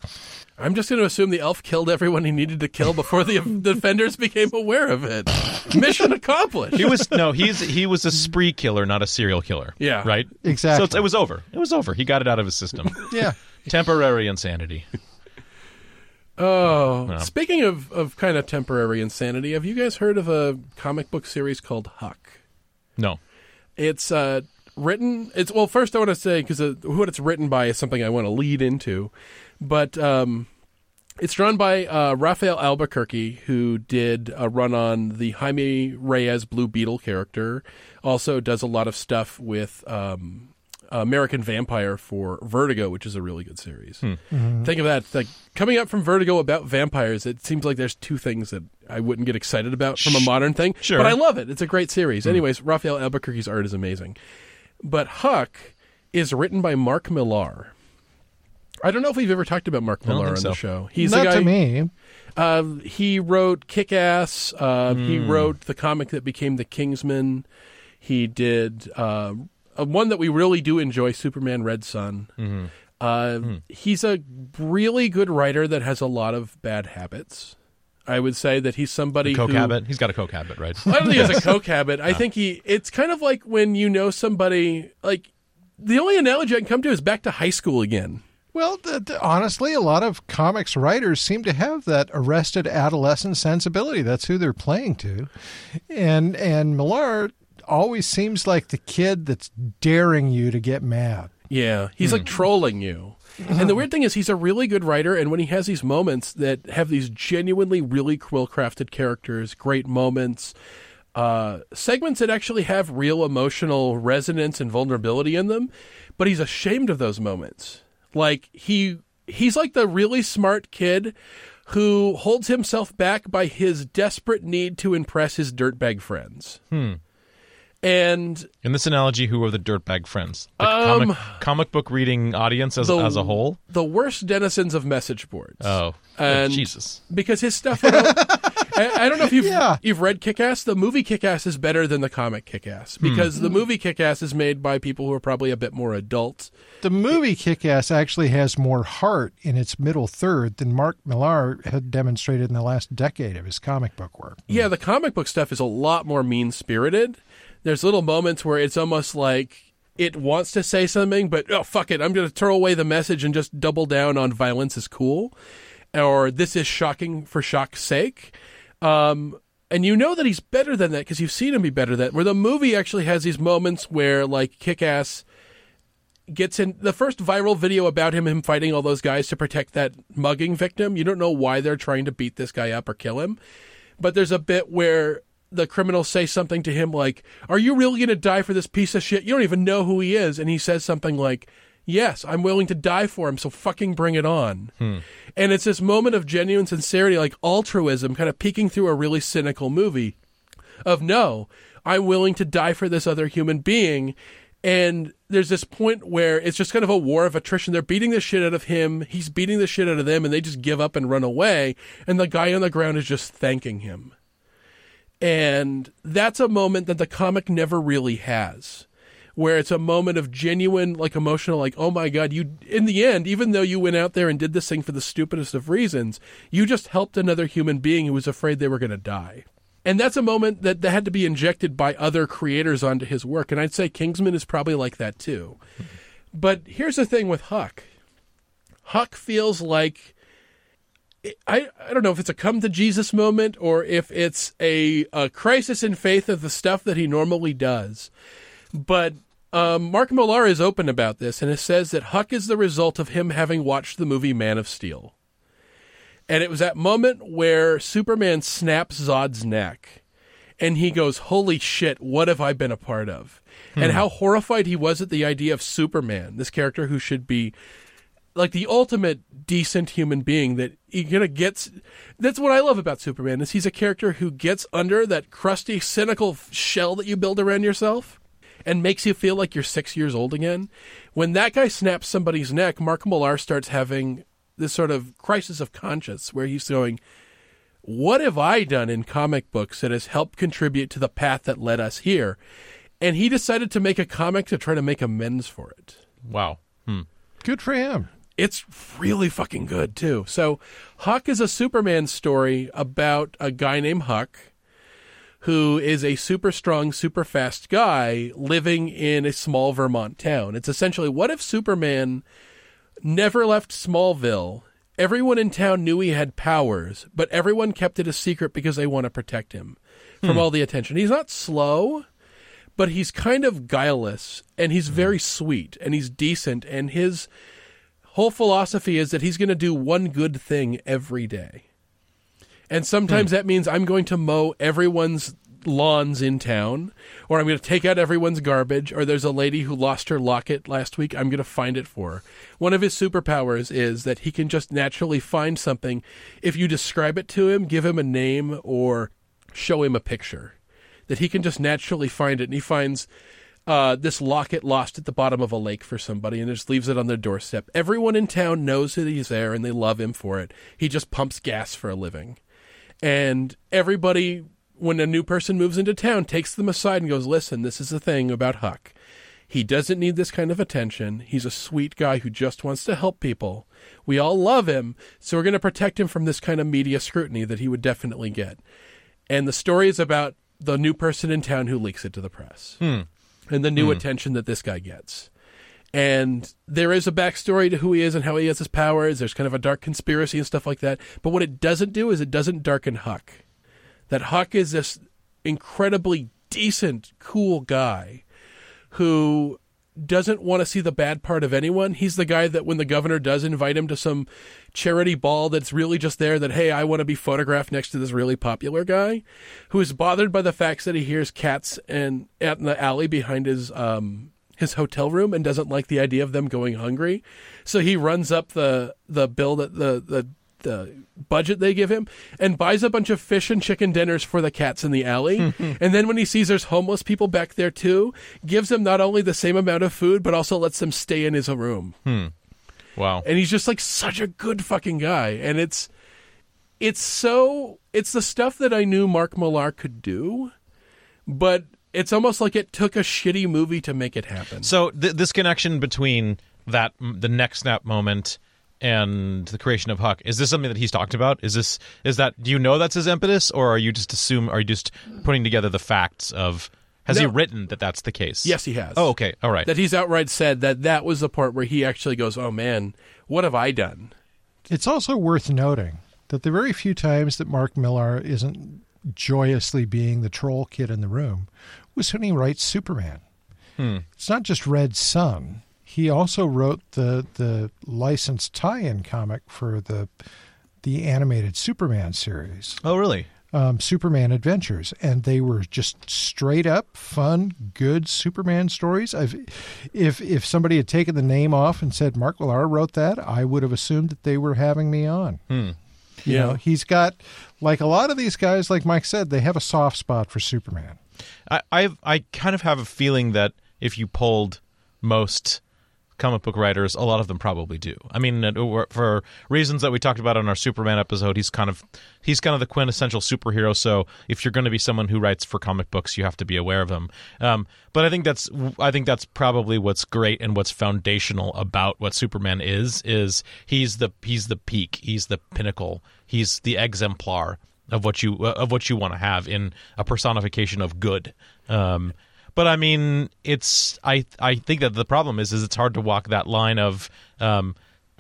I'm just going to assume the elf killed everyone he needed to kill before the defenders became aware of it. Mission accomplished. He was no, he's he was a spree killer, not a serial killer. Yeah. right. Exactly. So it's, it was over. It was over. He got it out of his system. Yeah, Temporary insanity. Oh, speaking of, of kind of temporary insanity, have you guys heard of a comic book series called Huck? No. It's uh, written. It's well. First, I want to say because uh, what it's written by is something I want to lead into, but um, it's drawn by uh, Rafael Albuquerque, who did a run on the Jaime Reyes Blue Beetle character. Also, does a lot of stuff with um, American Vampire for Vertigo, which is a really good series. Think of that. Like coming up from Vertigo about vampires, it seems like there's two things that I wouldn't get excited about from a modern thing. sure. But I love it. It's a great series. Anyways, Rafael Albuquerque's art is amazing. But Huck is written by Mark Millar. I don't know if we've ever talked about Mark Millar on so. the show. He's not the guy. to me. Uh, he wrote Kick Ass. Uh, He Hmm. wrote the comic that became The Kingsman. He did uh, one that we really do enjoy, Superman Red Sun. Mm-hmm. Uh, Hmm. He's a really good writer that has a lot of bad habits. I would say that he's somebody Coke who, habit. He's got a coke habit, right? I don't think he has a coke habit. I think he. It's kind of like when you know somebody. Like the only analogy I can come to is back to high school again. Well, th- th- honestly, a lot of comics writers seem to have that arrested adolescent sensibility. That's who they're playing to, and and Millar always seems like the kid that's daring you to get mad. Yeah, he's like hmm. trolling you. And the weird thing is, he's a really good writer, and when he has these moments that have these genuinely really well crafted characters, great moments, uh, segments that actually have real emotional resonance and vulnerability in them, but he's ashamed of those moments. Like he he's like the really smart kid who holds himself back by his desperate need to impress his dirtbag friends. And In this analogy, who are the dirtbag friends? The Um, comic, comic book reading audience as, the- as a whole? the worst denizens of message boards. Oh, And- Jesus. because his stuff. I don't, I, I don't know if you've Yeah. you've read Kick-Ass. The movie Kick-Ass is better than the comic Kick-Ass because the movie Kick-Ass is made by people who are probably a bit more adult. The movie Kick Ass actually has more heart in its middle third than Mark Millar had demonstrated in the last decade of his comic book work. Yeah, the comic book stuff is a lot more mean spirited. There's little moments where it's almost like it wants to say something, but oh fuck it, I'm going to throw away the message and just double down on violence is cool, or this is shocking for shock's sake. Um, and you know that he's better than that because you've seen him be better than that. Where the movie actually has these moments where like Kick Ass gets in the first viral video about him him fighting all those guys to protect that mugging victim. You don't know why they're trying to beat this guy up or kill him. But there's a bit where the criminals say something to him like, "Are you really going to die for this piece of shit? You don't even know who he is." And he says something like, "Yes, I'm willing to die for him, so fucking bring it on." Hmm. And it's this moment of genuine sincerity, like altruism, kind of peeking through a really cynical movie of no, I'm willing to die for this other human being. And there's this point where it's just kind of a war of attrition. They're beating the shit out of him. He's beating the shit out of them, and they just give up and run away. And the guy on the ground is just thanking him. And that's a moment that the comic never really has, where it's a moment of genuine, like emotional, like, oh my God, you, in the end, even though you went out there and did this thing for the stupidest of reasons, you just helped another human being who was afraid they were going to die. And that's a moment that, that had to be injected by other creators onto his work. And I'd say Kingsman is probably like that too. But here's the thing with Huck Huck feels like I, I don't know if it's a come to Jesus moment or if it's a, a crisis in faith of the stuff that he normally does. But um, Mark Millar is open about this and it says that Huck is the result of him having watched the movie Man of Steel. And it was that moment where Superman snaps Zod's neck and he goes, Holy shit, what have I been a part of? And how horrified he was at the idea of Superman, this character who should be like the ultimate decent human being that he kind of gets that's what i love about superman is he's a character who gets under that crusty cynical shell that you build around yourself and makes you feel like you're six years old again. When that guy snaps somebody's neck, Mark Millar starts having this sort of crisis of conscience where he's going, What have I done in comic books that has helped contribute to the path that led us here? And he decided to make a comic to try to make amends for it. Wow. Hmm. Good for him. It's really fucking good too. So, Huck is a Superman story about a guy named Huck who is a super strong, super fast guy living in a small Vermont town. It's essentially what if Superman never left Smallville? Everyone in town knew he had powers, but everyone kept it a secret because they want to protect him from hmm. all the attention. He's not slow, but he's kind of guileless and he's hmm. very sweet and he's decent and his whole philosophy is that he's going to do one good thing every day. And sometimes hmm. that means I'm going to mow everyone's lawns in town, or I'm going to take out everyone's garbage, or there's a lady who lost her locket last week. I'm going to find it for her. One of his superpowers is that he can just naturally find something. If you describe it to him, give him a name, or show him a picture, that he can just naturally find it. And he finds uh, this locket lost at the bottom of a lake for somebody and just leaves it on their doorstep. Everyone in town knows that he's there and they love him for it. He just pumps gas for a living. And everybody, when a new person moves into town, takes them aside and goes, Listen, this is the thing about Huck. He doesn't need this kind of attention. He's a sweet guy who just wants to help people. We all love him, so we're going to protect him from this kind of media scrutiny that he would definitely get. And the story is about the new person in town who leaks it to the press and the new hmm. attention that this guy gets. And there is a backstory to who he is and how he has his powers. There's kind of a dark conspiracy and stuff like that. But what it doesn't do is it doesn't darken Huck. That Huck is this incredibly decent, cool guy who doesn't want to see the bad part of anyone. He's the guy that when the governor does invite him to some charity ball that's really just there that, hey, I want to be photographed next to this really popular guy who is bothered by the facts that he hears cats and out in the alley behind his um his hotel room and doesn't like the idea of them going hungry. So he runs up the the bill that the the the budget they give him and buys a bunch of fish and chicken dinners for the cats in the alley. and then when he sees there's homeless people back there too, gives them not only the same amount of food, but also lets them stay in his room. Hmm. Wow. And he's just like such a good fucking guy. And it's it's so it's the stuff that I knew Mark Millar could do, but it's almost like it took a shitty movie to make it happen. So th- this connection between that the neck snap moment and the creation of Huck is this something that he's talked about? Is this is that do you know that's his impetus, or are you just assume are you just putting together the facts of? Has he written that that's the case? yes, he has. Oh, okay. All right. That he's outright said that that was the part where he actually goes, "Oh man, what have I done?" It's also worth noting that the very few times that Mark Millar isn't joyously being the troll kid in the room was when he writes Superman. Hmm. It's not just Red Sun. He also wrote the the licensed tie-in comic for the the animated Superman series, oh, really? um, Superman Adventures, and they were just straight up fun, good Superman stories. I've, if if somebody had taken the name off and said Mark Millar wrote that, I would have assumed that they were having me on. You Yeah. know, he's got like a lot of these guys, like Mike said, they have a soft spot for Superman. I I I kind of have a feeling that if you polled most comic book writers, a lot of them probably do. I mean, for reasons that we talked about on our Superman episode, he's kind of he's kind of the quintessential superhero. So if you're going to be someone who writes for comic books, you have to be aware of him. Um, but I think that's I think that's probably what's great and what's foundational about what Superman is is he's the he's the peak, he's the pinnacle, he's the exemplar of what you of what you want to have in a personification of good. Um, but I mean, it's I I think that the problem is is it's hard to walk that line of um,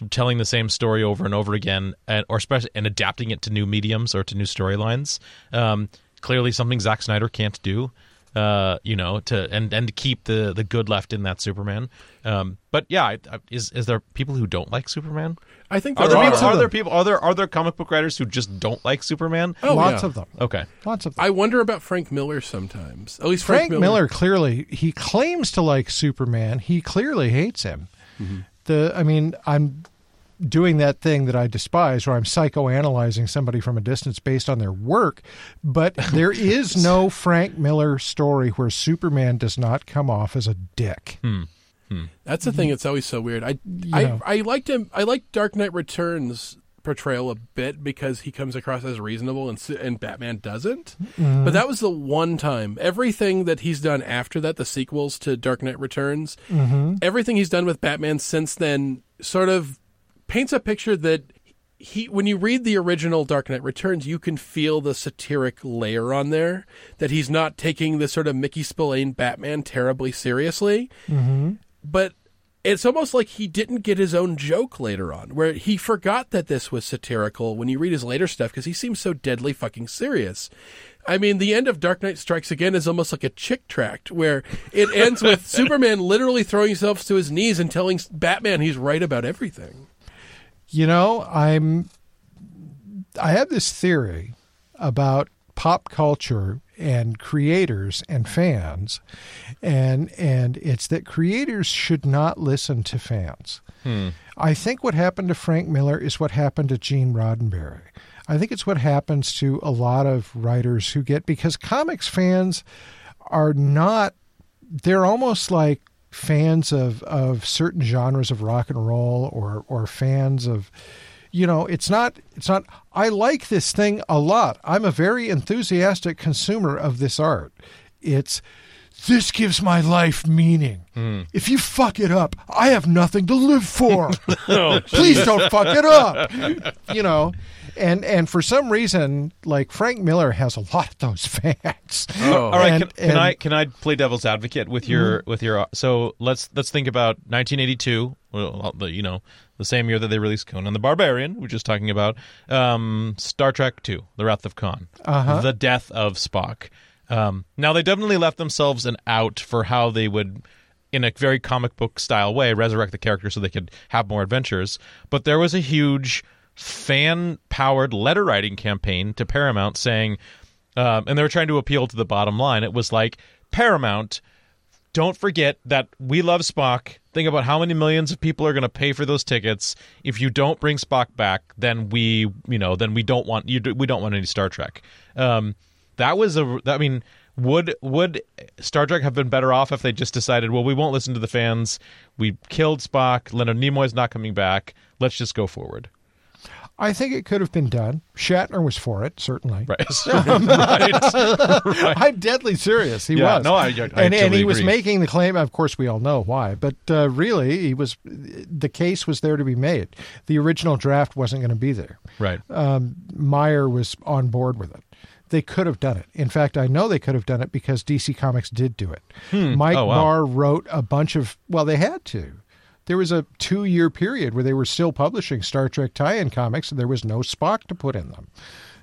telling the same story over and over again, and, or especially and adapting it to new mediums or to new storylines. Um, clearly, something Zack Snyder can't do. Uh, you know, to and and to keep the the good left in that Superman. Um, but yeah, I, I, is is there people who don't like Superman? I think Are there there are. people? Are there people? Are there are there comic book writers who just don't like Superman? Oh, Lots yeah. of them. Okay. Lots of them. I wonder about Frank Miller sometimes. At least Frank, Frank Miller. clearly he claims to like Superman. He clearly hates him. The I mean, I'm doing that thing that I despise, where I'm psychoanalyzing somebody from a distance based on their work. But there is no Frank Miller story where Superman does not come off as a dick. Hmm. hmm. That's the thing that's always so weird. I Yeah. I I liked him. I like Dark Knight Returns portrayal a bit because he comes across as reasonable and and Batman doesn't. Mm-hmm. But that was the one time. Everything that he's done after that, the sequels to Dark Knight Returns, mm-hmm. everything he's done with Batman since then, sort of paints a picture that. He, when you read the original Dark Knight Returns, you can feel the satiric layer on there. That he's not taking the sort of Mickey Spillane Batman terribly seriously mm-hmm. but it's almost like he didn't get his own joke later on, where he forgot that this was satirical when you read his later stuff because he seems so deadly fucking serious. I mean, the end of Dark Knight Strikes Again is almost like a chick tract, where it ends with Superman literally throwing himself to his knees and telling Batman he's right about everything. You know, I'm I have this theory about pop culture and creators and fans and and it's that creators should not listen to fans. Hmm. I think what happened to Frank Miller is what happened to Gene Roddenberry. I think it's what happens to a lot of writers who get because comics fans are not they're almost like fans of, of certain genres of rock and roll or or fans of you know it's not it's not I like this thing a lot. I'm a very enthusiastic consumer of this art. It's this gives my life meaning. Hmm. If you fuck it up, I have nothing to live for. Oh, Please don't fuck it up. You know, and and for some reason, like Frank Miller has a lot of those fans. Oh, All right, And- can, can and- I can I play devil's advocate with your with your so let's let's think about 1982, well, the- you know, the same year that they released Conan the Barbarian, we we're just talking about um, Star Trek 2, The Wrath of Khan, Uh-huh. the death of Spock. Um, now they definitely left themselves an out for how they would in a very comic book style way resurrect the character so they could have more adventures, but there was a huge fan powered letter writing campaign to Paramount saying um, and they were trying to appeal to the bottom line. It was like Paramount, don't forget that we love Spock. Think about how many millions of people are going to pay for those tickets. If you don't bring Spock back, then we, you know, then we don't want you. We don't want any Star Trek. Um, that was a. I mean, would would Star Trek have been better off if they just decided, well, we won't listen to the fans. We killed Spock. Leonard Nimoy's not coming back. Let's just go forward. I think it could have been done. Shatner was for it, certainly. Right. right. I'm deadly serious. He Yeah, was. no, I- I and, and totally he was making the claim. Of course, we all know why, but uh, really, he was. The case was there to be made. The original draft wasn't going to be there. Right. Um, Meyer was on board with it. They could have done it. In fact, I know they could have done it because DC Comics did do it. Mike Oh, wow. Barr wrote a bunch of. Well, they had to. There was a two-year period where they were still publishing Star Trek tie-in comics, and there was no Spock to put in them.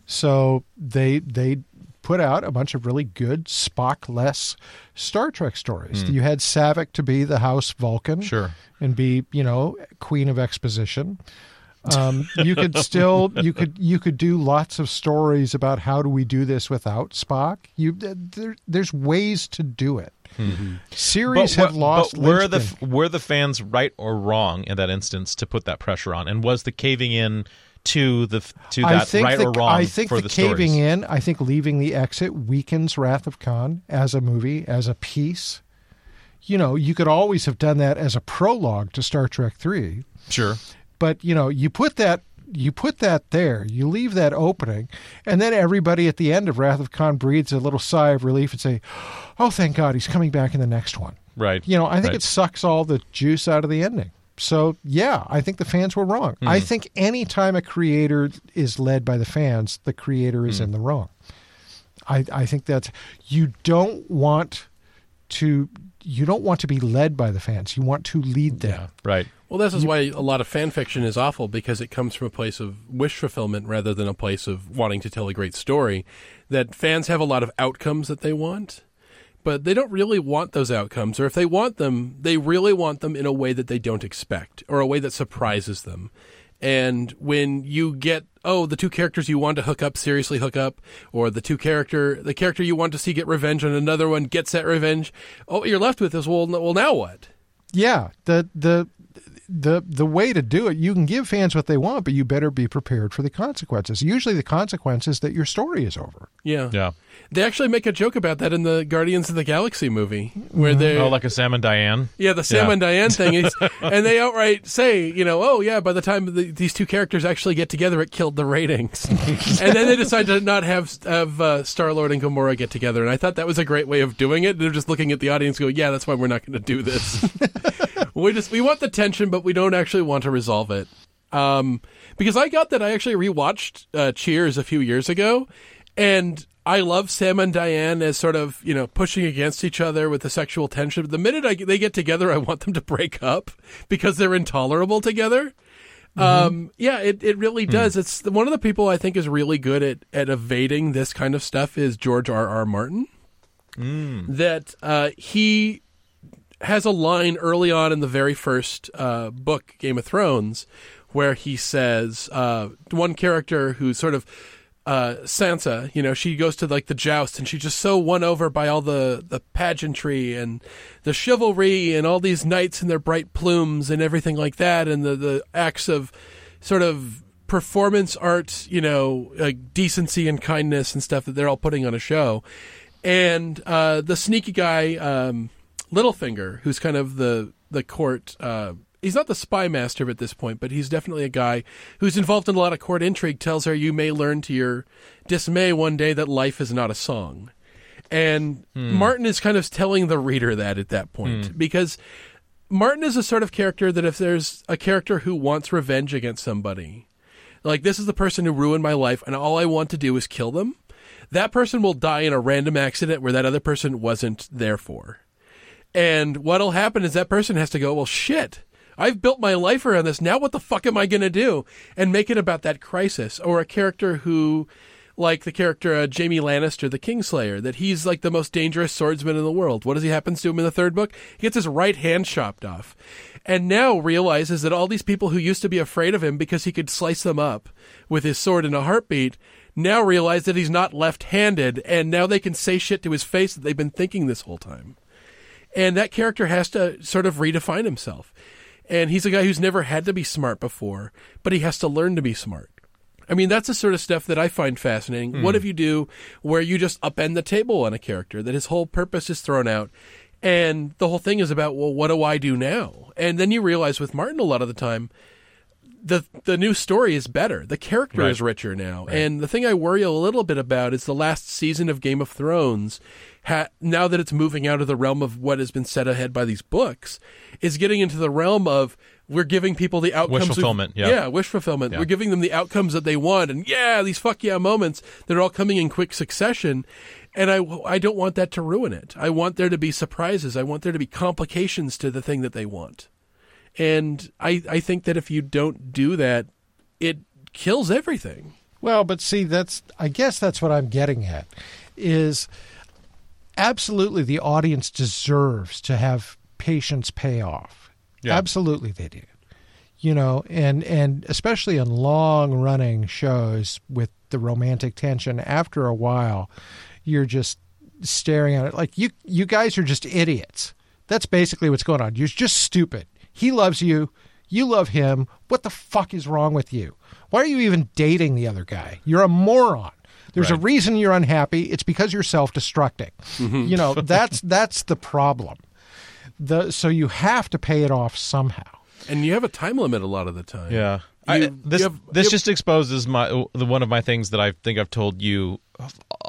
So they they put out a bunch of really good Spock-less Star Trek stories. You had Saavik to be the House Vulcan, Sure. and be you know Queen of Exposition. Um, you could still you could you could do lots of stories about how do we do this without Spock. You there, there's ways to do it. Series have what- lost. But were the were the fans right or wrong in that instance to put that pressure on? And was the caving in to the to I that think right the, or wrong I think the, the, caving stories? in, I think leaving the exit weakens Wrath of Khan as a movie, as a piece. You know, you could always have done that as a prologue to Star Trek Three, Sure. but you know, you put that you put that there, you leave that opening, and then everybody at the end of Wrath of Khan breathes a little sigh of relief and say, "Oh, thank God, he's coming back in the next one." Right. You know, I think Right. it sucks all the juice out of the ending. So, yeah, I think the fans were wrong. Hmm. I think any time a creator is led by the fans, the creator is in the wrong. I, I think that's you don't want to you don't want to be led by the fans. You want to lead them. Yeah. Right. Well, this is why a lot of fan fiction is awful because it comes from a place of wish fulfillment rather than a place of wanting to tell a great story. That fans have a lot of outcomes that they want, but they don't really want those outcomes. Or if they want them, they really want them in a way that they don't expect or a way that surprises them. And when you get, oh, the two characters you want to hook up seriously hook up, or the two character, the character you want to see get revenge on another one gets that revenge, oh, you're left with is, well, well, now what? Yeah, the the the the way to do it, you can give fans what they want, but you better be prepared for the consequences. Usually, the consequences that your story is over. Yeah. Yeah. They actually make a joke about that in the Guardians of the Galaxy movie, where they Oh, like a Sam and Diane. yeah the Sam Yeah. and Diane thing, is, and they outright say, you know, oh yeah, by the time the, these two characters actually get together, it killed the ratings, and then they decide to not have have uh, Star Lord and Gamora get together, and I thought that was a great way of doing it. They're just looking at the audience, and go, yeah, that's why we're not going to do this. we just we want the tension, but we don't actually want to resolve it. Um, because I got that I actually rewatched uh, Cheers a few years ago, and I love Sam and Diane as sort of you know pushing against each other with the sexual tension. But the minute I, they get together, I want them to break up because they're intolerable together. Um, yeah, it, it really does. It's one of the people I think is really good at, at evading this kind of stuff is George R. R. Martin. That uh, he has a line early on in the very first uh, book, Game of Thrones, where he says uh, one character who's sort of uh, Sansa, you know, she goes to like the joust and she's just so won over by all the, the pageantry and the chivalry and all these knights and their bright plumes and everything like that and the, the acts of sort of performance art, you know, like decency and kindness and stuff that they're all putting on a show. And uh, the sneaky guy, um, Littlefinger, who's kind of the the court. Uh, he's not the spy master at this point, but he's definitely a guy who's involved in a lot of court intrigue. Tells her, "You may learn to your dismay one day that life is not a song." And Martin is kind of telling the reader that at that point because Martin is a sort of character that if there's a character who wants revenge against somebody, like this is the person who ruined my life, and all I want to do is kill them. That person will die in a random accident where that other person wasn't there for. And what'll happen is that person has to go, well, shit. I've built my life around this. Now what the fuck am I going to do? And make it about that crisis. Or a character who, like the character uh, Jaime Lannister, the Kingslayer, that he's like the most dangerous swordsman in the world. What does he happens to him in the third book? He gets his right hand chopped off. And now realizes that all these people who used to be afraid of him because he could slice them up with his sword in a heartbeat now realize that he's not left handed. And now they can say shit to his face that they've been thinking this whole time and that character has to sort of redefine himself. And he's a guy who's never had to be smart before, but he has to learn to be smart. I mean, that's the sort of stuff that I find fascinating. What hmm. if you do where you just upend the table on a character, that his whole purpose is thrown out, and the whole thing is about, well, what do I do now? And then you realize with Martin, a lot of the time, the the new story is better. The character Right. is richer now. And the thing I worry a little bit about is the last season of Game of Thrones. Ha- now that it's moving out of the realm of what has been set ahead by these books, is getting into the realm of we're giving people the outcomes. we've- fulfillment, yeah. yeah, wish fulfillment. Yeah. We're giving them the outcomes that they want, and yeah, these fuck yeah moments that are all coming in quick succession. And I, I don't want that to ruin it. I want there to be surprises. I want there to be complications to the thing that they want. And I, I think that if you don't do that, it kills everything. Well, but see, that's I guess that's what I'm getting at is absolutely the audience deserves to have patience pay off. Yeah. Absolutely they do. You know, and and especially in long running shows with the romantic tension after a while you're just staring at it like you you guys are just idiots. That's basically what's going on. You're just stupid. He loves you. You love him. What the fuck is wrong with you? Why are you even dating the other guy? You're a moron. There's a reason you're unhappy. It's because you're self-destructing. Mm-hmm. You know, that's that's the problem. The so you have to pay it off somehow. And you have a time limit a lot of the time. Yeah. You- I, this have- this have- just exposes my the one of my things that I think I've told you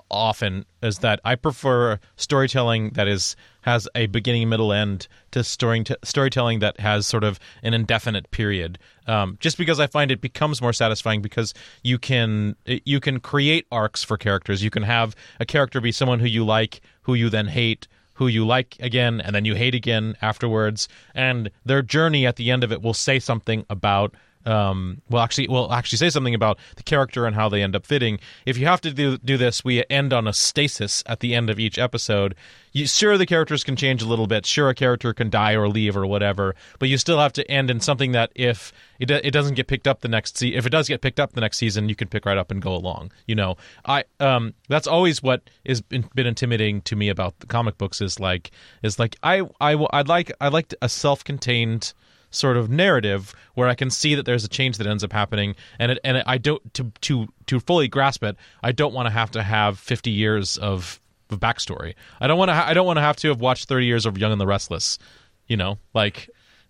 often is that I prefer storytelling that is has a beginning, middle, end to story storytelling that has sort of an indefinite period. Um, just because I find it becomes more satisfying because you can you can create arcs for characters. You can have a character be someone who you like, who you then hate, who you like again and then you hate again afterwards and their journey at the end of it will say something about um, well actually will actually say something about the character and how they end up fitting. If you have to do, do this we end on a stasis at the end of each episode. You, sure the characters can change a little bit. Sure a character can die or leave or whatever but you still have to end in something that if it, it doesn't get picked up the next se- if it does get picked up the next season you can pick right up and go along you know? I um that's always what has been, been intimidating to me about the comic books is like is like i i i'd like i like a self-contained sort of narrative where I can see that there's a change that ends up happening, and it, and I don't to to to fully grasp it. I don't want to have to have 50 years of, of backstory. I don't want to. Ha- I don't want to have to have watched 30 years of Young and the Restless. You know, like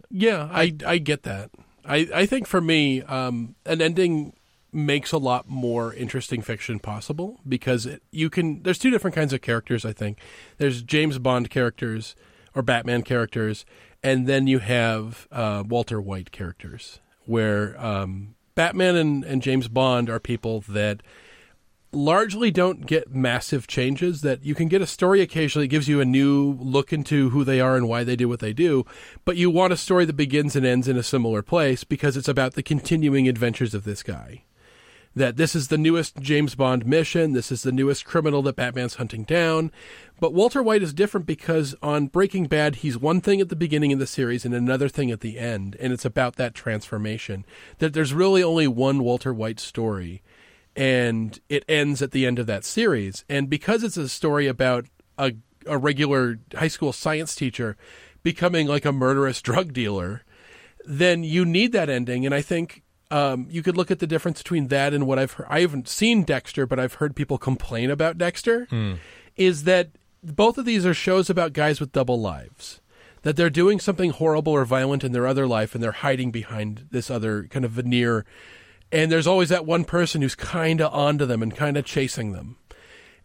Yeah, I I get that. I I think for me, um, an ending makes a lot more interesting fiction possible because it, you can. There's two different kinds of characters. I think there's James Bond characters or Batman characters, and then you have uh, Walter White characters, where um, Batman and, and James Bond are people that largely don't get massive changes that you can get a story occasionally that gives you a new look into who they are and why they do what they do but you want a story that begins and ends in a similar place because it's about the continuing adventures of this guy that this is the newest James Bond mission this is the newest criminal that Batman's hunting down but Walter White is different because on Breaking Bad he's one thing at the beginning of the series and another thing at the end and it's about that transformation that there's really only one Walter White story and it ends at the end of that series. And because it's a story about a, a regular high school science teacher becoming like a murderous drug dealer, then you need that ending. And I think um, you could look at the difference between that and what I've heard. I haven't seen Dexter, but I've heard people complain about Dexter. Is that both of these are shows about guys with double lives. That they're doing something horrible or violent in their other life and they're hiding behind this other kind of veneer and there's always that one person who's kind of onto them and kind of chasing them.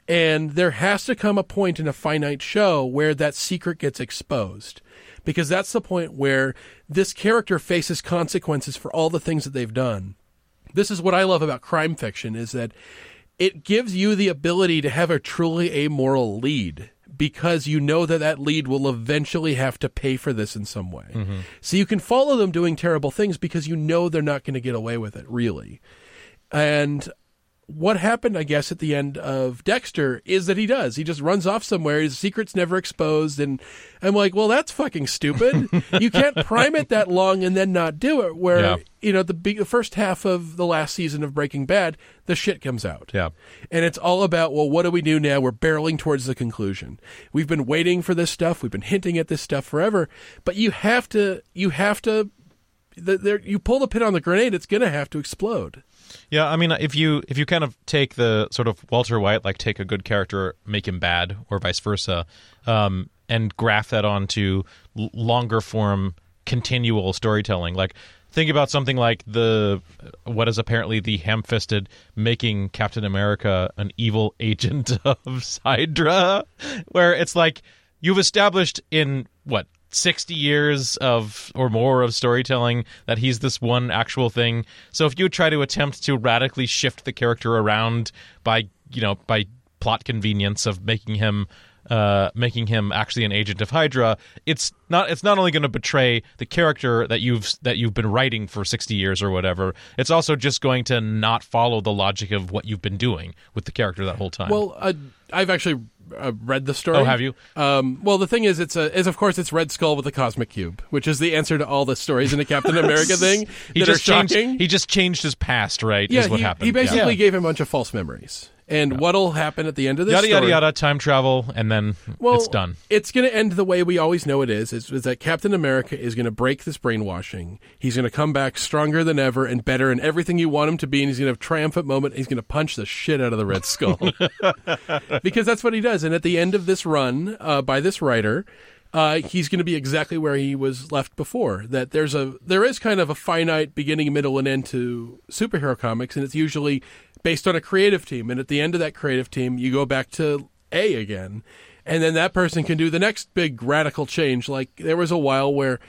And there has to come a point in a finite show where that secret gets exposed. Because that's the point where this character faces consequences for all the things that they've done. This is what I love about crime fiction is that it gives you the ability to have a truly amoral lead because you know that that lead will eventually have to pay for this in some way. Mm-hmm. So you can follow them doing terrible things because you know they're not going to get away with it, really. And what happened, I guess, at the end of Dexter is that he does. He just runs off somewhere. His secret's never exposed. And I'm like, well, that's fucking stupid. you can't prime it that long and then not do it. Where, Yeah. you know, the, big, the first half of the last season of Breaking Bad, the shit comes out. Yeah. And it's all about, well, what do we do now? We're barreling towards the conclusion. We've been waiting for this stuff. We've been hinting at this stuff forever. But you have to, you have to, the, there, you pull the pin on the grenade, it's going to have to explode. Yeah, I mean, if you if you kind of take the sort of Walter White, like take a good character, make him bad, or vice versa, um, and graph that onto longer form, continual storytelling, like think about something like the what is apparently the ham-fisted making Captain America an evil agent of Hydra, where it's like you've established in what 60 years of or more of storytelling that he's this one actual thing. So if you try to attempt to radically shift the character around by, you know, by plot convenience of making him uh, making him actually an agent of Hydra, it's not it's not only going to betray the character that you've that you've been writing for 60 years or whatever. It's also just going to not follow the logic of what you've been doing with the character that whole time. Well, uh, I've actually uh, read the story. Oh, have you? Um, well, the thing is, it's a, is of course it's Red Skull with the cosmic cube, which is the answer to all the stories in the Captain America thing he that just are changed. shocking. He just changed his past, right? yeah, is what he, happened. he basically Yeah. gave him a bunch of false memories. And what'll happen at the end of this yada yada story? yada. Time travel, and then Well, it's done. It's going to end the way we always know it is, is, is that Captain America is going to break this brainwashing. He's going to come back stronger than ever and better in everything you want him to be, and he's going to have a triumphant moment. He's going to punch the shit out of the Red Skull. because that's what he does. And at the end of this run uh, by this writer, uh, he's going to be exactly where he was left before. That there's a there is kind of a finite beginning, middle, and end to superhero comics, and it's usually based on a creative team. And at the end of that creative team, you go back to A again, and then that person can do the next big radical change. Like there was a while where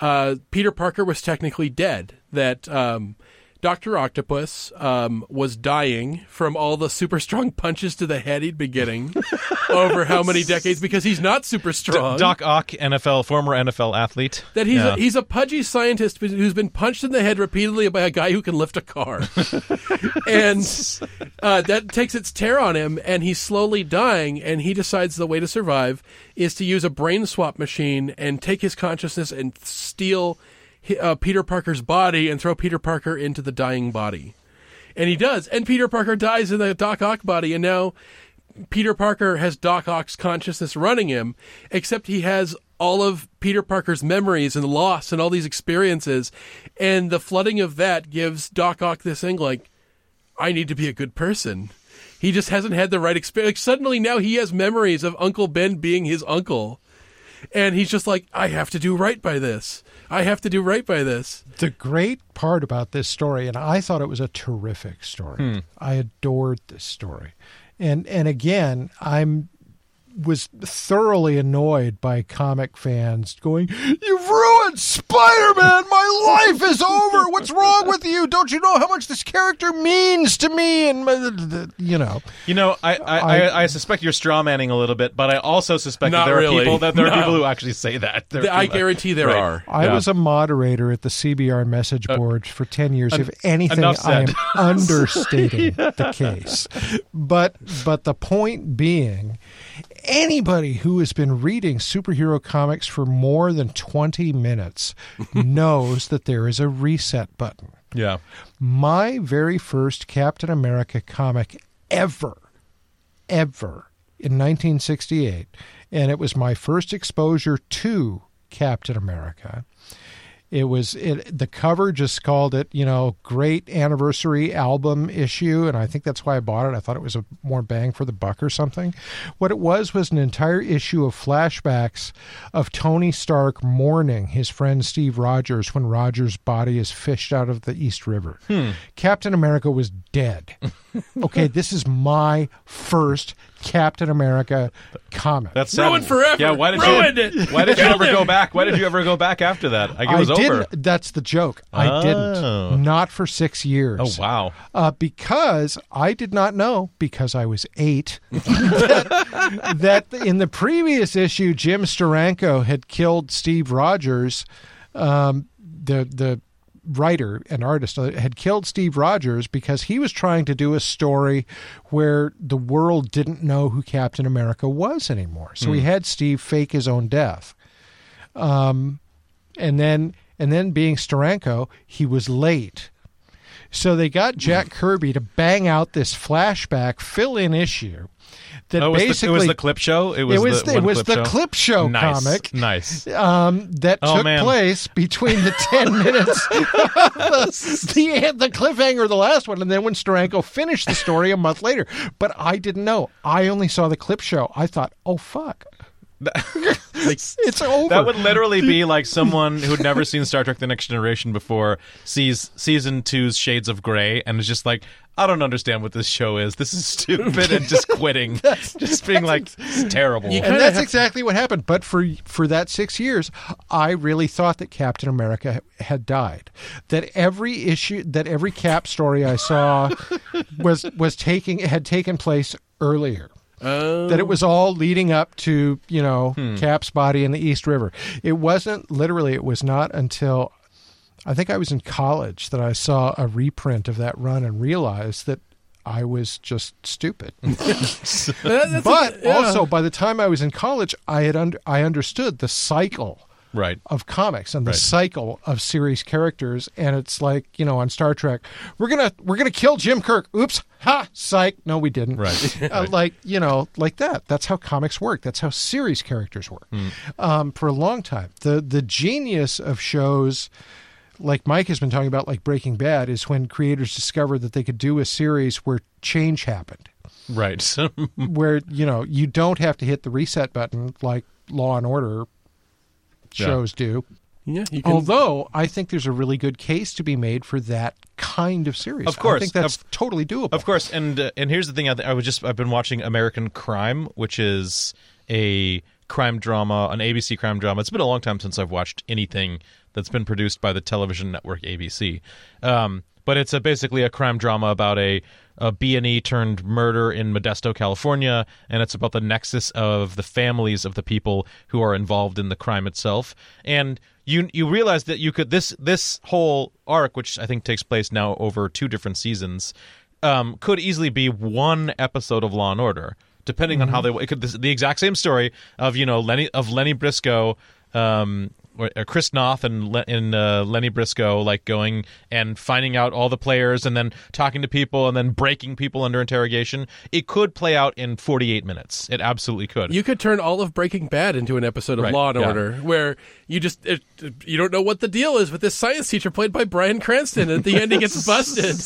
uh, Peter Parker was technically dead. That um, Doctor Octopus um, was dying from all the super strong punches to the head he'd been getting over how many decades because he's not super strong. Doc Ock, NFL former NFL athlete. that he's Yeah. a, he's a pudgy scientist who's been punched in the head repeatedly by a guy who can lift a car, and uh, that takes its tear on him, and he's slowly dying. And he decides the way to survive is to use a brain swap machine and take his consciousness and steal uh, Peter Parker's body and throw Peter Parker into the dying body. And he does, and Peter Parker dies in the Doc Ock body, and now Peter Parker has Doc Ock's consciousness running him, except he has all of Peter Parker's memories and loss and all these experiences, and the flooding of that gives Doc Ock this thing like, I need to be a good person. He just hasn't had the right experience. Like, suddenly now he has memories of Uncle Ben being his uncle. And he's just like, I have to do right by this. I have to do right by this. The great part about this story, and I thought it was a terrific story. Hmm. I adored this story. And and again, I'm was thoroughly annoyed by comic fans going, "You've ruined Spider-Man. My life is over. What's wrong with you? Don't you know how much this character means to me?" And uh, you know, You know, I I, I, I- I suspect you're straw manning a little bit, but I also suspect that there are people that there are people who actually say that. There I guarantee there Right. are. I Yeah. was a moderator at the CBR message uh, board for 10 years. if anything, I am said. understating the case. But but the point being, anybody who has been reading superhero comics for more than 20 minutes knows that there is a reset button. Yeah. My very first Captain America comic ever, ever in 1968, and it was my first exposure to Captain America. It was it the cover just called it, you know, great anniversary album issue, and I think that's why I bought it. I thought it was a more bang for the buck or something. What it was was an entire issue of flashbacks of Tony Stark mourning his friend Steve Rogers when Rogers' body is fished out of the East River. Hmm. Captain America was dead. okay, this is my first Captain America comic. That's Ruined sad. forever. Yeah, why did Ruined you it. Why did you ever go back? Why did you ever go back after that? Like it was I over. didn't. That's the joke. I Oh. didn't. Not for six years. Oh wow. Uh, because I did not know, because I was eight, that, that in the previous issue, Jim Steranko had killed Steve Rogers, um, the the writer and artist uh, had killed Steve Rogers because he was trying to do a story where the world didn't know who Captain America was anymore. So he had Steve fake his own death. Um, and then and then being Steranko, he was late. So they got Jack Kirby to bang out this flashback fill-in issue that Oh, it was, the, basically it was the clip show. It was it was the, it was clip the show? clip show nice. comic Nice. um, that Oh, took man. place between the 10 minutes the, the, the cliffhanger the last one and then when Steranko finished the story a month later but I didn't know I only saw the clip show I thought oh fuck it's over That would literally be like someone who'd never seen Star Trek: The Next Generation before sees season two's Shades of Grey and is just like, I don't understand what this show is. This is stupid, and just quitting, just being like, it's terrible. And that's exactly what happened. But for for that six years, I really thought that Captain America had died. That every issue, that every Cap story I saw was was taking had taken place earlier. Oh. That it was all leading up to you know Hmm. Cap's body in the East River. It wasn't literally. It was not until I think I was in college that I saw a reprint of that run and realized that I was just stupid. But a- yeah. also, by the time I was in college, I had under, I understood the cycle right. of comics and the Right. cycle of series characters. And it's like you know, on Star Trek, we're gonna we're gonna kill Jim Kirk. Oops, ha, psych. No, we didn't. Right. Uh, like you know, like that. That's how comics work. That's how series characters work. Hmm. Um, for a long time, the the genius of shows like Mike has been talking about, like Breaking Bad, is when creators discovered that they could do a series where change happened Right. where you know you don't have to hit the reset button like Law and Order Yeah. shows do. yeah, you can, Although I think there's a really good case to be made for that kind of series. Of course, I think that's of- totally doable. Of course, and uh, and here's the thing. I, th- I was just I've been watching American Crime, which is a crime drama, an ABC crime drama. It's been a long time since I've watched anything that's been produced by the television network ABC. Um, but it's a, basically a crime drama about a, a B&E turned murder in Modesto, California, and it's about the nexus of the families of the people who are involved in the crime itself. And you you realize that you could this this whole arc, which I think takes place now over two different seasons, um, could easily be one episode of Law and Order, depending on how they. It could this, the exact same story of you know Lenny of Lenny Briscoe. Um, uh, Chris Noth and Le- and uh, Lenny Briscoe like going and finding out all the players and then talking to people and then breaking people under interrogation. It could play out in 48 minutes. It absolutely could. You could turn all of Breaking Bad into an episode of Right, Law and yeah. Order, where you just it, you don't know what the deal is with this science teacher played by Bryan Cranston. And at the end, he gets busted,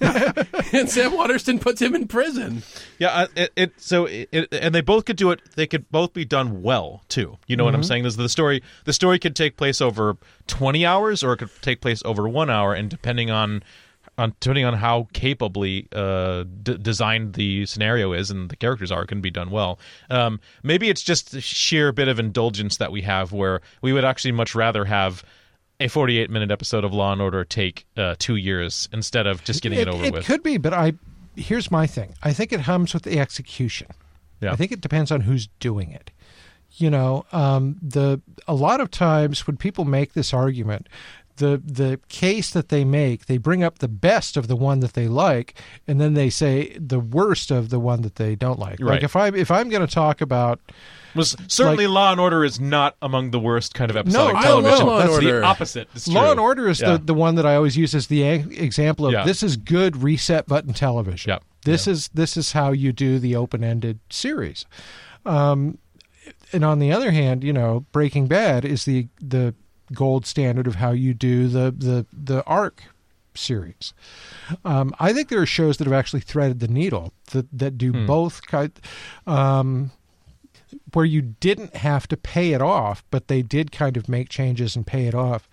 and Sam Waterston puts him in prison. Yeah, it, it so it, and they both could do it. They could both be done well too. You know what I'm saying? This the story. The story could take place over 20 hours, or it could take place over one hour, and depending on. On, depending on how capably uh, d- designed the scenario is and the characters are, it can be done well. Um, maybe it's just a sheer bit of indulgence that we have, where we would actually much rather have a 48 minute episode of Law and Order take uh, two years instead of just getting it, over it with. It could be, but I here's my thing. I think it hums with the execution. Yeah. I think it depends on who's doing it. You know, um, the a lot of times when people make this argument, the the case that they make, they bring up the best of the one that they like, and then they say the worst of the one that they don't like. Like Right. if I if I'm going to talk about was certainly Law and Order is not among the worst kind of episodic love television. Law and That's Order. the opposite. Law and Order is Yeah. the, the one that I always use as the example of Yeah. this is good reset button television. Yep. This is this is how you do the open ended series. Um, and on the other hand, you know, Breaking Bad is the the gold standard of how you do the the the arc series. Um, I think there are shows that have actually threaded the needle that that do Hmm. both kind. Um, where you didn't have to pay it off, but they did kind of make changes and pay it off.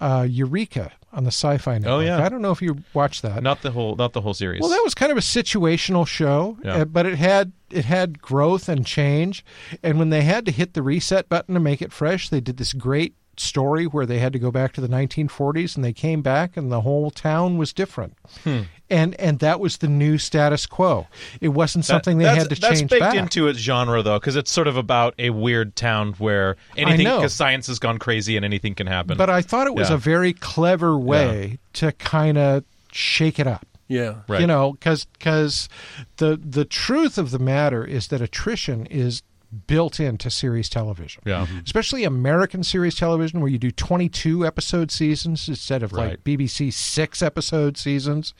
Uh, Eureka on the Sci-Fi Network. Oh, yeah. I don't know if you watched that. Not the whole, not the whole series. Well, that was kind of a situational show, Yeah. uh, but it had it had growth and change. And when they had to hit the reset button to make it fresh, they did this great story where they had to go back to the 1940s, and they came back, and the whole town was different. Hmm. And and that was the new status quo. It wasn't That- something they had to that's change baked back. into its genre though, because it's sort of about a weird town where anything, because science has gone crazy and anything can happen. but I thought it was Yeah. a very clever way to kind of shake it up. Yeah, right. You know, because because the the truth of the matter is that attrition is built into series television. yeah, Especially American series television, where you do 22 episode seasons instead of like BBC six episode seasons.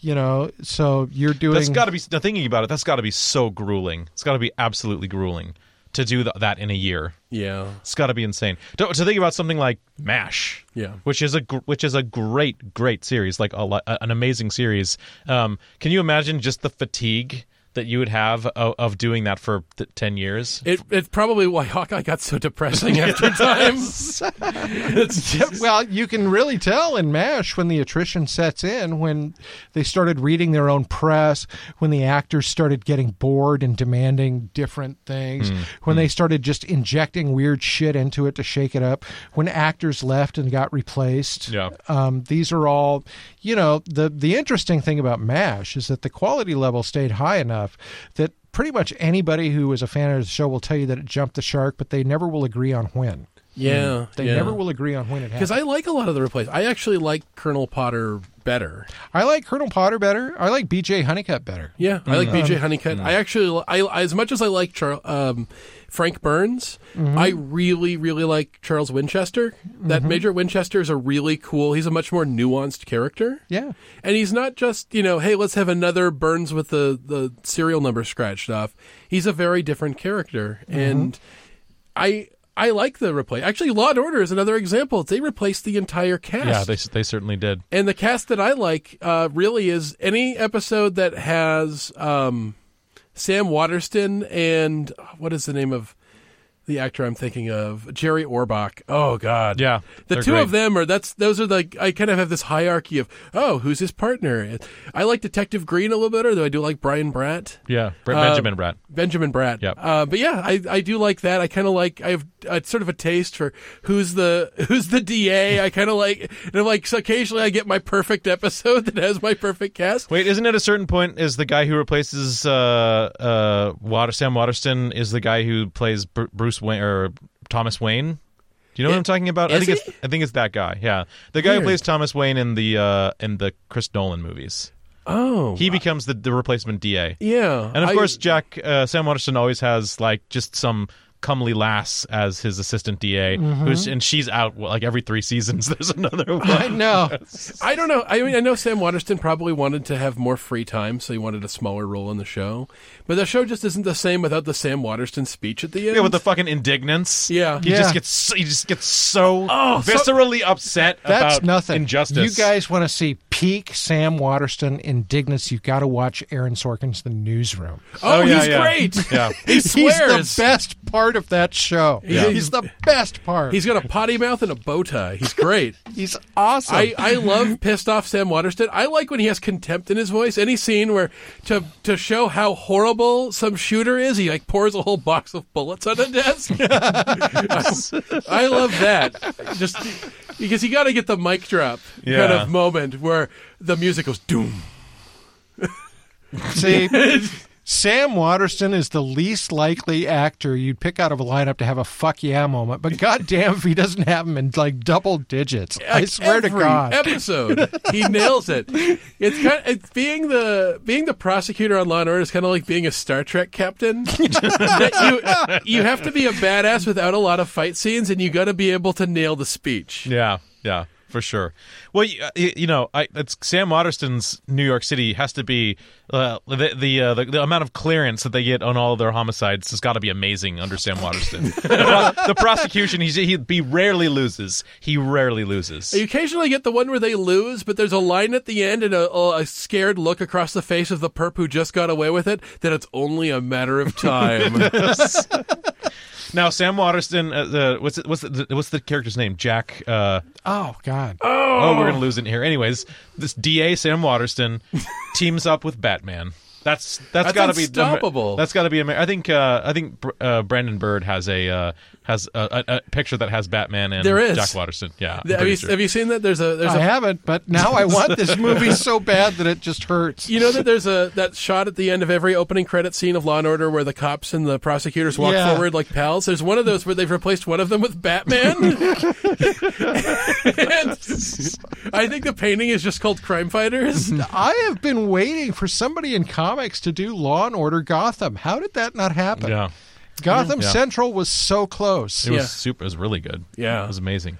You know, so you're doing. that's got to be. Now thinking about it, that's got to be so grueling. It's got to be absolutely grueling to do th- that in a year. yeah, It's got to be insane. To, to think about something like Mash, Yeah. which is a gr- which is a great great series, like a, li- an amazing series. Um, can you imagine just the fatigue that you would have of, of doing that for th- ten years? It, it's probably why Hawkeye got so depressing after time. well, you can really tell in MASH when the attrition sets in, when they started reading their own press, when the actors started getting bored and demanding different things, Hmm. when they started just injecting weird shit into it to shake it up, when actors left and got replaced. Yeah. Um, these are all, you know, the the interesting thing about MASH is that the quality level stayed high enough that pretty much anybody who is a fan of the show will tell you that it jumped the shark, but they never will agree on when. Yeah, They yeah. never will agree on when it Because. I like a lot of the replays. I actually like Colonel Potter better. I like Colonel Potter better. I like B.J. Honeycutt better. Yeah, I like Mm-hmm. BJ Honeycutt. I actually, I as much as I like Char- um, Frank Burns, Mm-hmm. I really, really like Charles Winchester. That Major Winchester is a really cool. He's a much more nuanced character. Yeah. And he's not just, you know, hey, let's have another Burns with the, the serial number scratched off. He's a very different character. Mm-hmm. And I I like the replay. Actually, Law and Order is another example. They replaced the entire cast. Yeah, they they certainly did. and the cast that I like uh, really is any episode that has um, Sam Waterston and what is the name of the actor I'm thinking of? Jerry Orbach. Oh God, Yeah, The two great. of them are that's those are like I kind of have this hierarchy of oh who's his partner. I like Detective Green a little better, though I do like Brian Bratt. Yeah, Uh, Benjamin Bratt. Benjamin Bratt. Yep. Uh, but yeah, I, I do like that. I kind of like I have uh, sort of a taste for who's the who's the DA. I kind of like and I'm like so occasionally I get my perfect episode that has my perfect cast. Wait, isn't at a certain point is the guy who replaces uh, uh, Water Sam Waterston is the guy who plays Br- Bruce Wayne or Thomas Wayne? Do you know what I- I'm talking about? I think he? it's I think it's that guy. Yeah, the guy Weird. who plays Thomas Wayne in the uh, in the Chris Nolan movies. Oh, He becomes the, the replacement DA. yeah. And of I- course, Jack uh, Sam Waterston always has like just some comely lass as his assistant DA, Mm-hmm. who's and she's out well, like every three seasons. There's another one. I know. I don't know. I mean, I know Sam Waterston probably wanted to have more free time, so he wanted a smaller role in the show. But the show just isn't the same without the Sam Waterston speech at the end. Yeah, with the fucking indignance. Yeah. he Yeah. just gets so, he just gets so Oh, so- viscerally upset That's about nothing. injustice. You guys want to see peak Sam Waterston indignance? You've got to watch Aaron Sorkin's The Newsroom. oh, Oh, yeah, he's yeah. great. Yeah. He He's the best part of that show. Yeah. He's the best part. He's got a potty mouth and a bow tie. He's great. He's awesome. I, I love pissed off Sam Waterston. I like when he has contempt in his voice. Any scene where to to show how horrible some shooter is, he like pours a whole box of bullets on a desk. I love that. Just because you got to get the mic drop kind of moment where the music goes doom. See, Sam Waterston is the least likely actor you'd pick out of a lineup to have a fuck yeah moment, but goddamn if he doesn't have him in like double digits. I Like, swear to God. episode he nails it. It's kind of, it's being the being the prosecutor on Law and Order is kind of like being a Star Trek captain. that you you have to be a badass without a lot of fight scenes, and you got to be able to nail the speech. Yeah, yeah, for sure. Well, you, you know, I, it's Sam Waterston's New York City has to be uh, the the, uh, the the amount of clearance that they get on all of their homicides has got to be amazing under Sam Waterston. the, the prosecution, he's, he he rarely loses. He rarely loses. You occasionally get the one where they lose, but there's a line at the end and a, a scared look across the face of the perp who just got away with it that it's only a matter of time. Now, Sam Waterston, uh, the what's it, what's the, what's the character's name? Jack. Uh, Oh God. oh, oh, we're gonna lose it here. Anyways, this DA Sam Waterston teams up with Batman. That's that's, That's got to be unstoppable. That's got to be. I think uh, I think uh, Brandon Bird has a uh, has a, a, a picture that has Batman and There is. Jack Waterston. Yeah, I'm have, you, sure. have you seen that? There's a there's I a haven't, but now I want this movie so bad that it just hurts. You know that there's a that shot at the end of every opening credit scene of Law and Order where the cops and the prosecutors walk Yeah. forward like pals. There's one of those where they've replaced one of them with Batman. and I think the painting is just called Crime Fighters. I have been waiting for somebody in comics to do Law and Order Gotham. How did that not happen? yeah, Gotham Yeah. Central was so close. it was Yeah. super. It was really good. Yeah. it was amazing.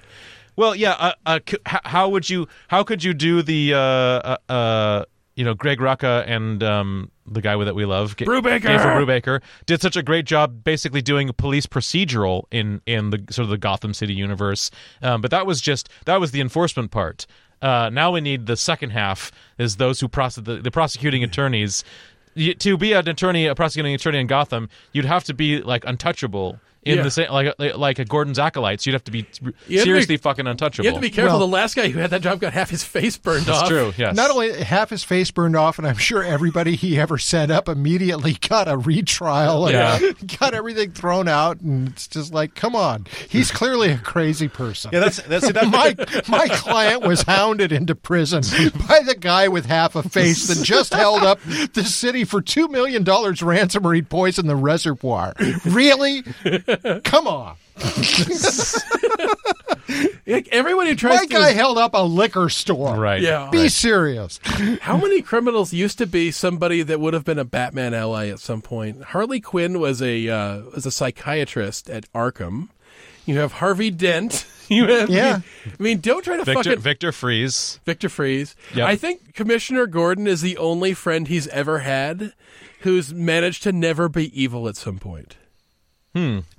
Well, yeah. Uh, uh, c- h- how would you? How could you do the? Uh, uh, uh, you know, Greg Rucka and um, the guy that we love, Ga- Brubaker! Gabriel Brubaker, did such a great job, basically doing a police procedural in in the sort of the Gotham City universe. Um, but that was just that was the enforcement part. Uh, now we need the second half is those who prosecute the, the prosecuting attorneys. To be an attorney, a prosecuting attorney in Gotham, you'd have to be like untouchable in Yeah. the same like uh, like a Gordon's acolytes. You'd have to be You have to be- seriously fucking untouchable. You have to be careful. Well- the last guy who had that job got half his face burned That's off. true. Yes. Not only half his face burned off, and I'm sure everybody he ever set up immediately got a retrial and Yeah. got everything thrown out, and it's just like, come on, he's clearly a crazy person. Yeah, that's that's that, my my client was hounded into prison by the guy with half a face that just held up the city for two million dollars ransom or he'd poison the reservoir. Really? Come on. Like, everyone who tries My to guy held up a liquor store. right. Yeah. Be right. serious. How many criminals used to be somebody that would have been a Batman ally at some point? Harley Quinn was a uh, was a psychiatrist at Arkham. You have Harvey Dent. You have Yeah. I mean, don't try to Victor fucking Victor Fries. Victor Fries. Yep. I think Commissioner Gordon is the only friend he's ever had who's managed to never be evil at some point.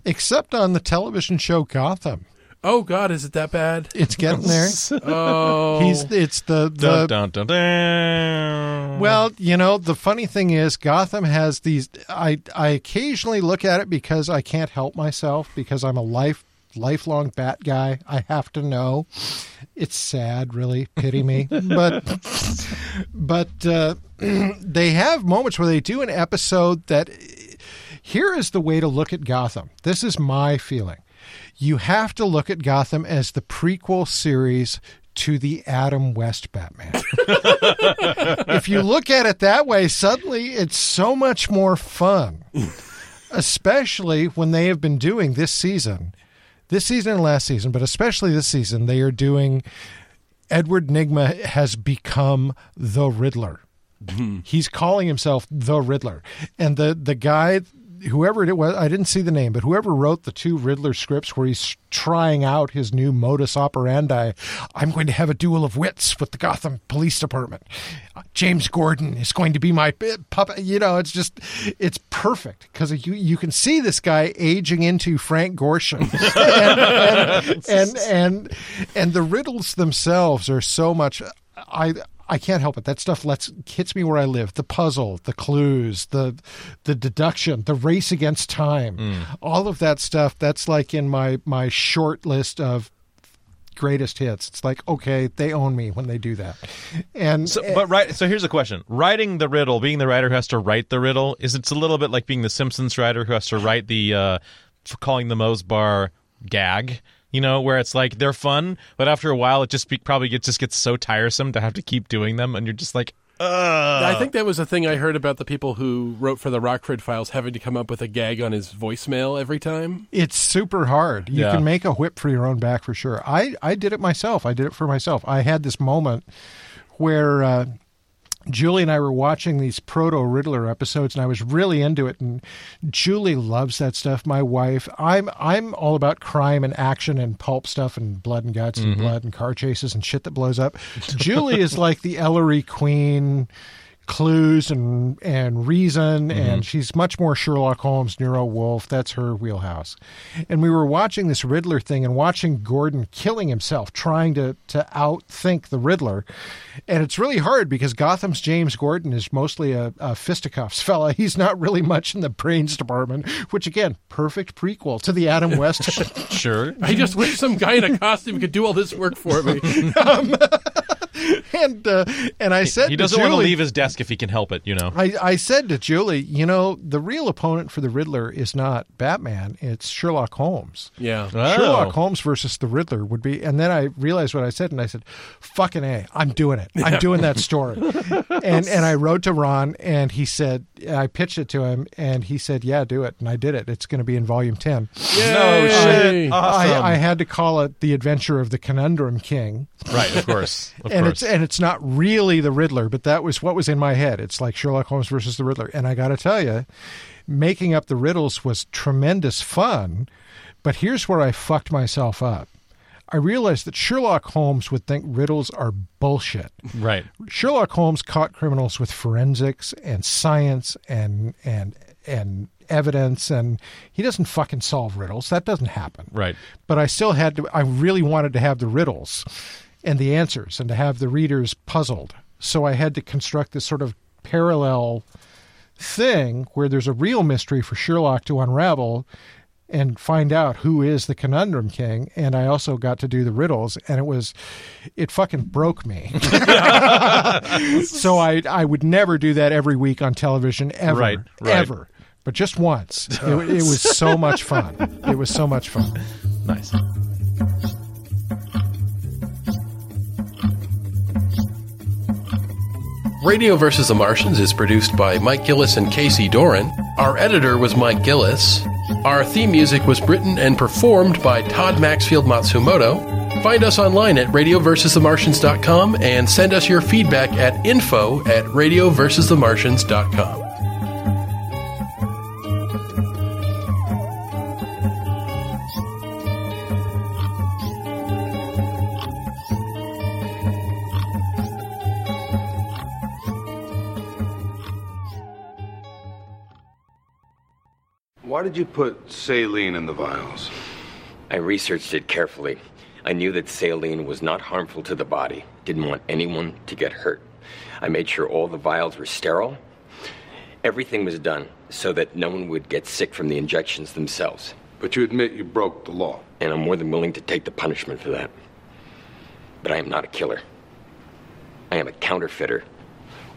Except on the television show Gotham. Oh God, is it that bad? It's getting there. Oh, He's it's the the dun, dun, dun. Well, you know, the funny thing is Gotham has these I I occasionally look at it because I can't help myself because I'm a life lifelong bat guy. I have to know. It's sad, really. Pity me. but but uh, they have moments where they do an episode that here is the way to look at Gotham. This is my feeling. You have to look at Gotham as the prequel series to the Adam West Batman. if you look at it that way, suddenly it's so much more fun. Especially when they have been doing this season, this season and last season, but especially this season, they are doing Edward Nygma has become the Riddler. Mm-hmm. He's calling himself the Riddler. And the, the guy whoever it was, I didn't see the name, but whoever wrote the two Riddler scripts where he's trying out his new modus operandi, I'm going to have a duel of wits with the Gotham Police Department. James Gordon is going to be my puppet. You know, it's just, it's perfect because you, you can see this guy aging into Frank Gorshin. and, and, and, and, and the riddles themselves are so much. I I can't help it. That stuff lets hits me where I live. The puzzle, the clues, the the deduction, the race against time, mm. all of that stuff. That's like in my my short list of greatest hits. It's like okay, they own me when they do that. And so, but right. So here's a question: writing the riddle, being the writer who has to write the riddle, is it's a little bit like being the Simpsons writer who has to write the uh, calling the Moe's bar gag you know, where it's like they're fun, but after a while, it just be, probably gets, just gets so tiresome to have to keep doing them, and you're just like, Ugh. I think that was a thing I heard about the people who wrote for the Rockford Files having to come up with a gag on his voicemail every time. It's super hard. You Yeah. can make a whip for your own back for sure. I, I did it myself. I did it for myself. I had this moment where uh, Julie and I were watching these proto Riddler episodes, and I was really into it. And Julie loves that stuff. My wife, I'm I'm all about crime and action and pulp stuff and blood and guts and mm-hmm. blood and car chases and shit that blows up. Julie is like the Ellery Queen clues and and reason mm-hmm. and she's much more Sherlock Holmes, Nero Wolfe. That's her wheelhouse. And we were watching this Riddler thing and watching Gordon killing himself, trying to to outthink the Riddler. And it's really hard because Gotham's James Gordon is mostly a, a fisticuffs fella. He's not really much in the brains department, which again, perfect prequel to the Adam West. sure. I just wish some guy in a costume could do all this work for me. Um, and uh, and I said He to doesn't want to leave his desk if he can help it, you know. I, I said to Julie, you know, the real opponent for the Riddler is not Batman, it's Sherlock Holmes. Yeah. Oh. Sherlock Holmes versus the Riddler would be, and then I realized what I said, and I said, "Fucking a, I'm doing it. I'm doing that story." and and I wrote to Ron, and he said, I pitched it to him, and he said, "Yeah, do it," and I did it. It's going to be in volume ten. No Yay. shit. Awesome. I, I had to call it the Adventure of the Conundrum King, right, of course. Of and course. it's and it's not really the Riddler, but that was what was in my head. It's like Sherlock Holmes versus the Riddler, and I got to tell you, making up the riddles was tremendous fun. But here's where I fucked myself up. I realized that Sherlock Holmes would think riddles are bullshit. right. Sherlock Holmes caught criminals with forensics and science and and and evidence and he doesn't fucking solve riddles. That doesn't happen Right. but I still had to, I really wanted to have the riddles and the answers and to have the readers puzzled. So I had to construct this sort of parallel thing where there's a real mystery for Sherlock to unravel and find out who is the conundrum king and i also got to do the riddles and it was it fucking broke me so i i would never do that every week on television ever Right, right. ever but just once it, it was so much fun it was so much fun Nice. Radio vs. the Martians is produced by Mike Gillis and Casey Doran. Our editor was Mike Gillis. Our theme music was written and performed by Todd Maxfield Matsumoto. Find us online at radioversusthemartians.com and send us your feedback at info at radioversusthemartians.com. did you put saline in the vials? I researched it carefully. I knew that saline was not harmful to the body, didn't want anyone to get hurt. I made sure all the vials were sterile. Everything was done so that no one would get sick from the injections themselves. But you admit you broke the law. And I'm more than willing to take the punishment for that. But I am not a killer. I am a counterfeiter.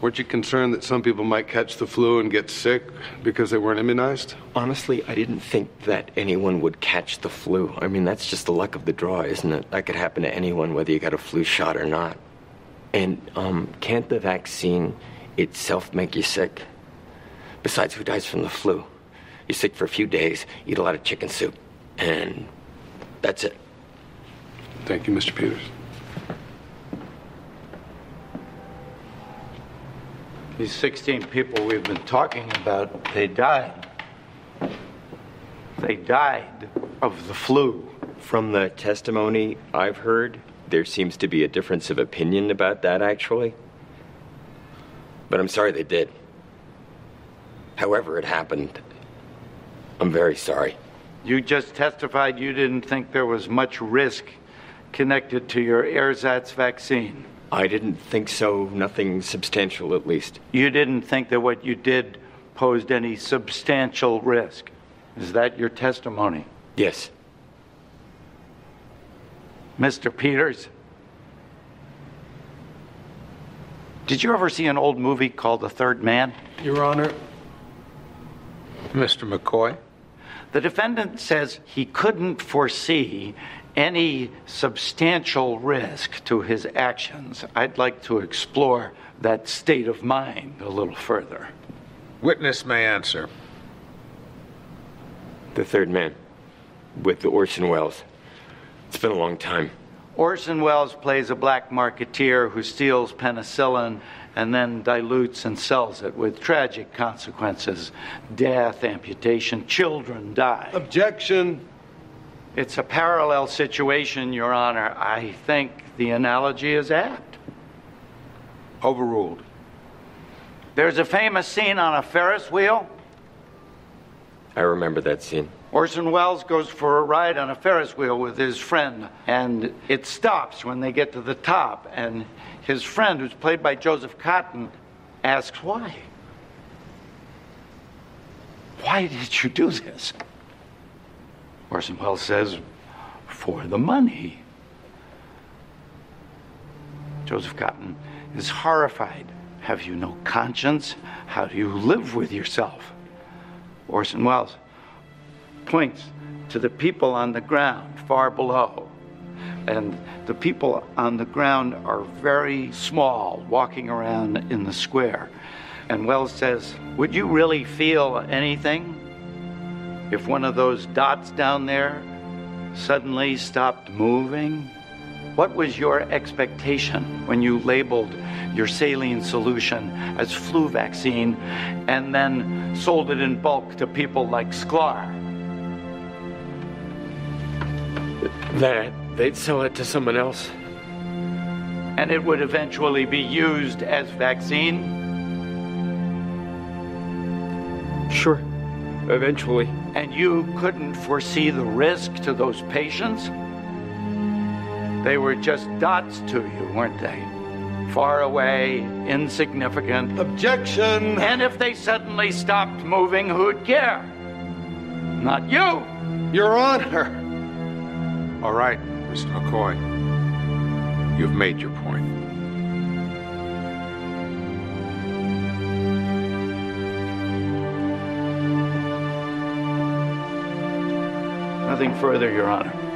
Weren't you concerned that some people might catch the flu and get sick because they weren't immunized? Honestly, I didn't think that anyone would catch the flu. I mean, that's just the luck of the draw, isn't it? That could happen to anyone, whether you got a flu shot or not. And um, can't the vaccine itself make you sick? Besides, who dies from the flu? You're sick for a few days, eat a lot of chicken soup, and that's it. Thank you, Mr. Peters. These 16 people we've been talking about, they died. They died of the flu. From the testimony I've heard, there seems to be a difference of opinion about that, actually. But I'm sorry they did. However, it happened. I'm very sorry. You just testified you didn't think there was much risk connected to your ersatz vaccine. I didn't think so. Nothing substantial, at least. You didn't think that what you did posed any substantial risk. Is that your testimony? Yes. Mr. Peters? Did you ever see an old movie called The Third Man? Your Honor. Mr. McCoy? The defendant says he couldn't foresee any substantial risk to his actions. I'd like to explore that state of mind a little further. Witness may answer. The third man. With the Orson Welles. It's been a long time. Orson Welles plays a black marketeer who steals penicillin and then dilutes and sells it with tragic consequences death, amputation, children die. Objection. It's a parallel situation, Your Honor. I think the analogy is apt. Overruled. There's a famous scene on a Ferris wheel. I remember that scene. Orson Welles goes for a ride on a Ferris wheel with his friend, and it stops when they get to the top. And his friend, who's played by Joseph Cotten, asks why. Why did you do this? Orson Welles says, for the money. Joseph Cotten is horrified. Have you no conscience? How do you live with yourself? Orson Welles points to the people on the ground far below. And the people on the ground are very small, walking around in the square. And Welles says, Would you really feel anything if one of those dots down there suddenly stopped moving? What was your expectation when you labeled your saline solution as flu vaccine and then sold it in bulk to people like Sklar? That they'd sell it to someone else. And it would eventually be used as vaccine? Sure. Eventually. And you couldn't foresee the risk to those patients? They were just dots to you, weren't they? Far away, insignificant. Objection. And if they suddenly stopped moving, who'd care? Not you. Your Honor. All right, Mr. McCoy. You've made your point. Nothing further, Your Honor.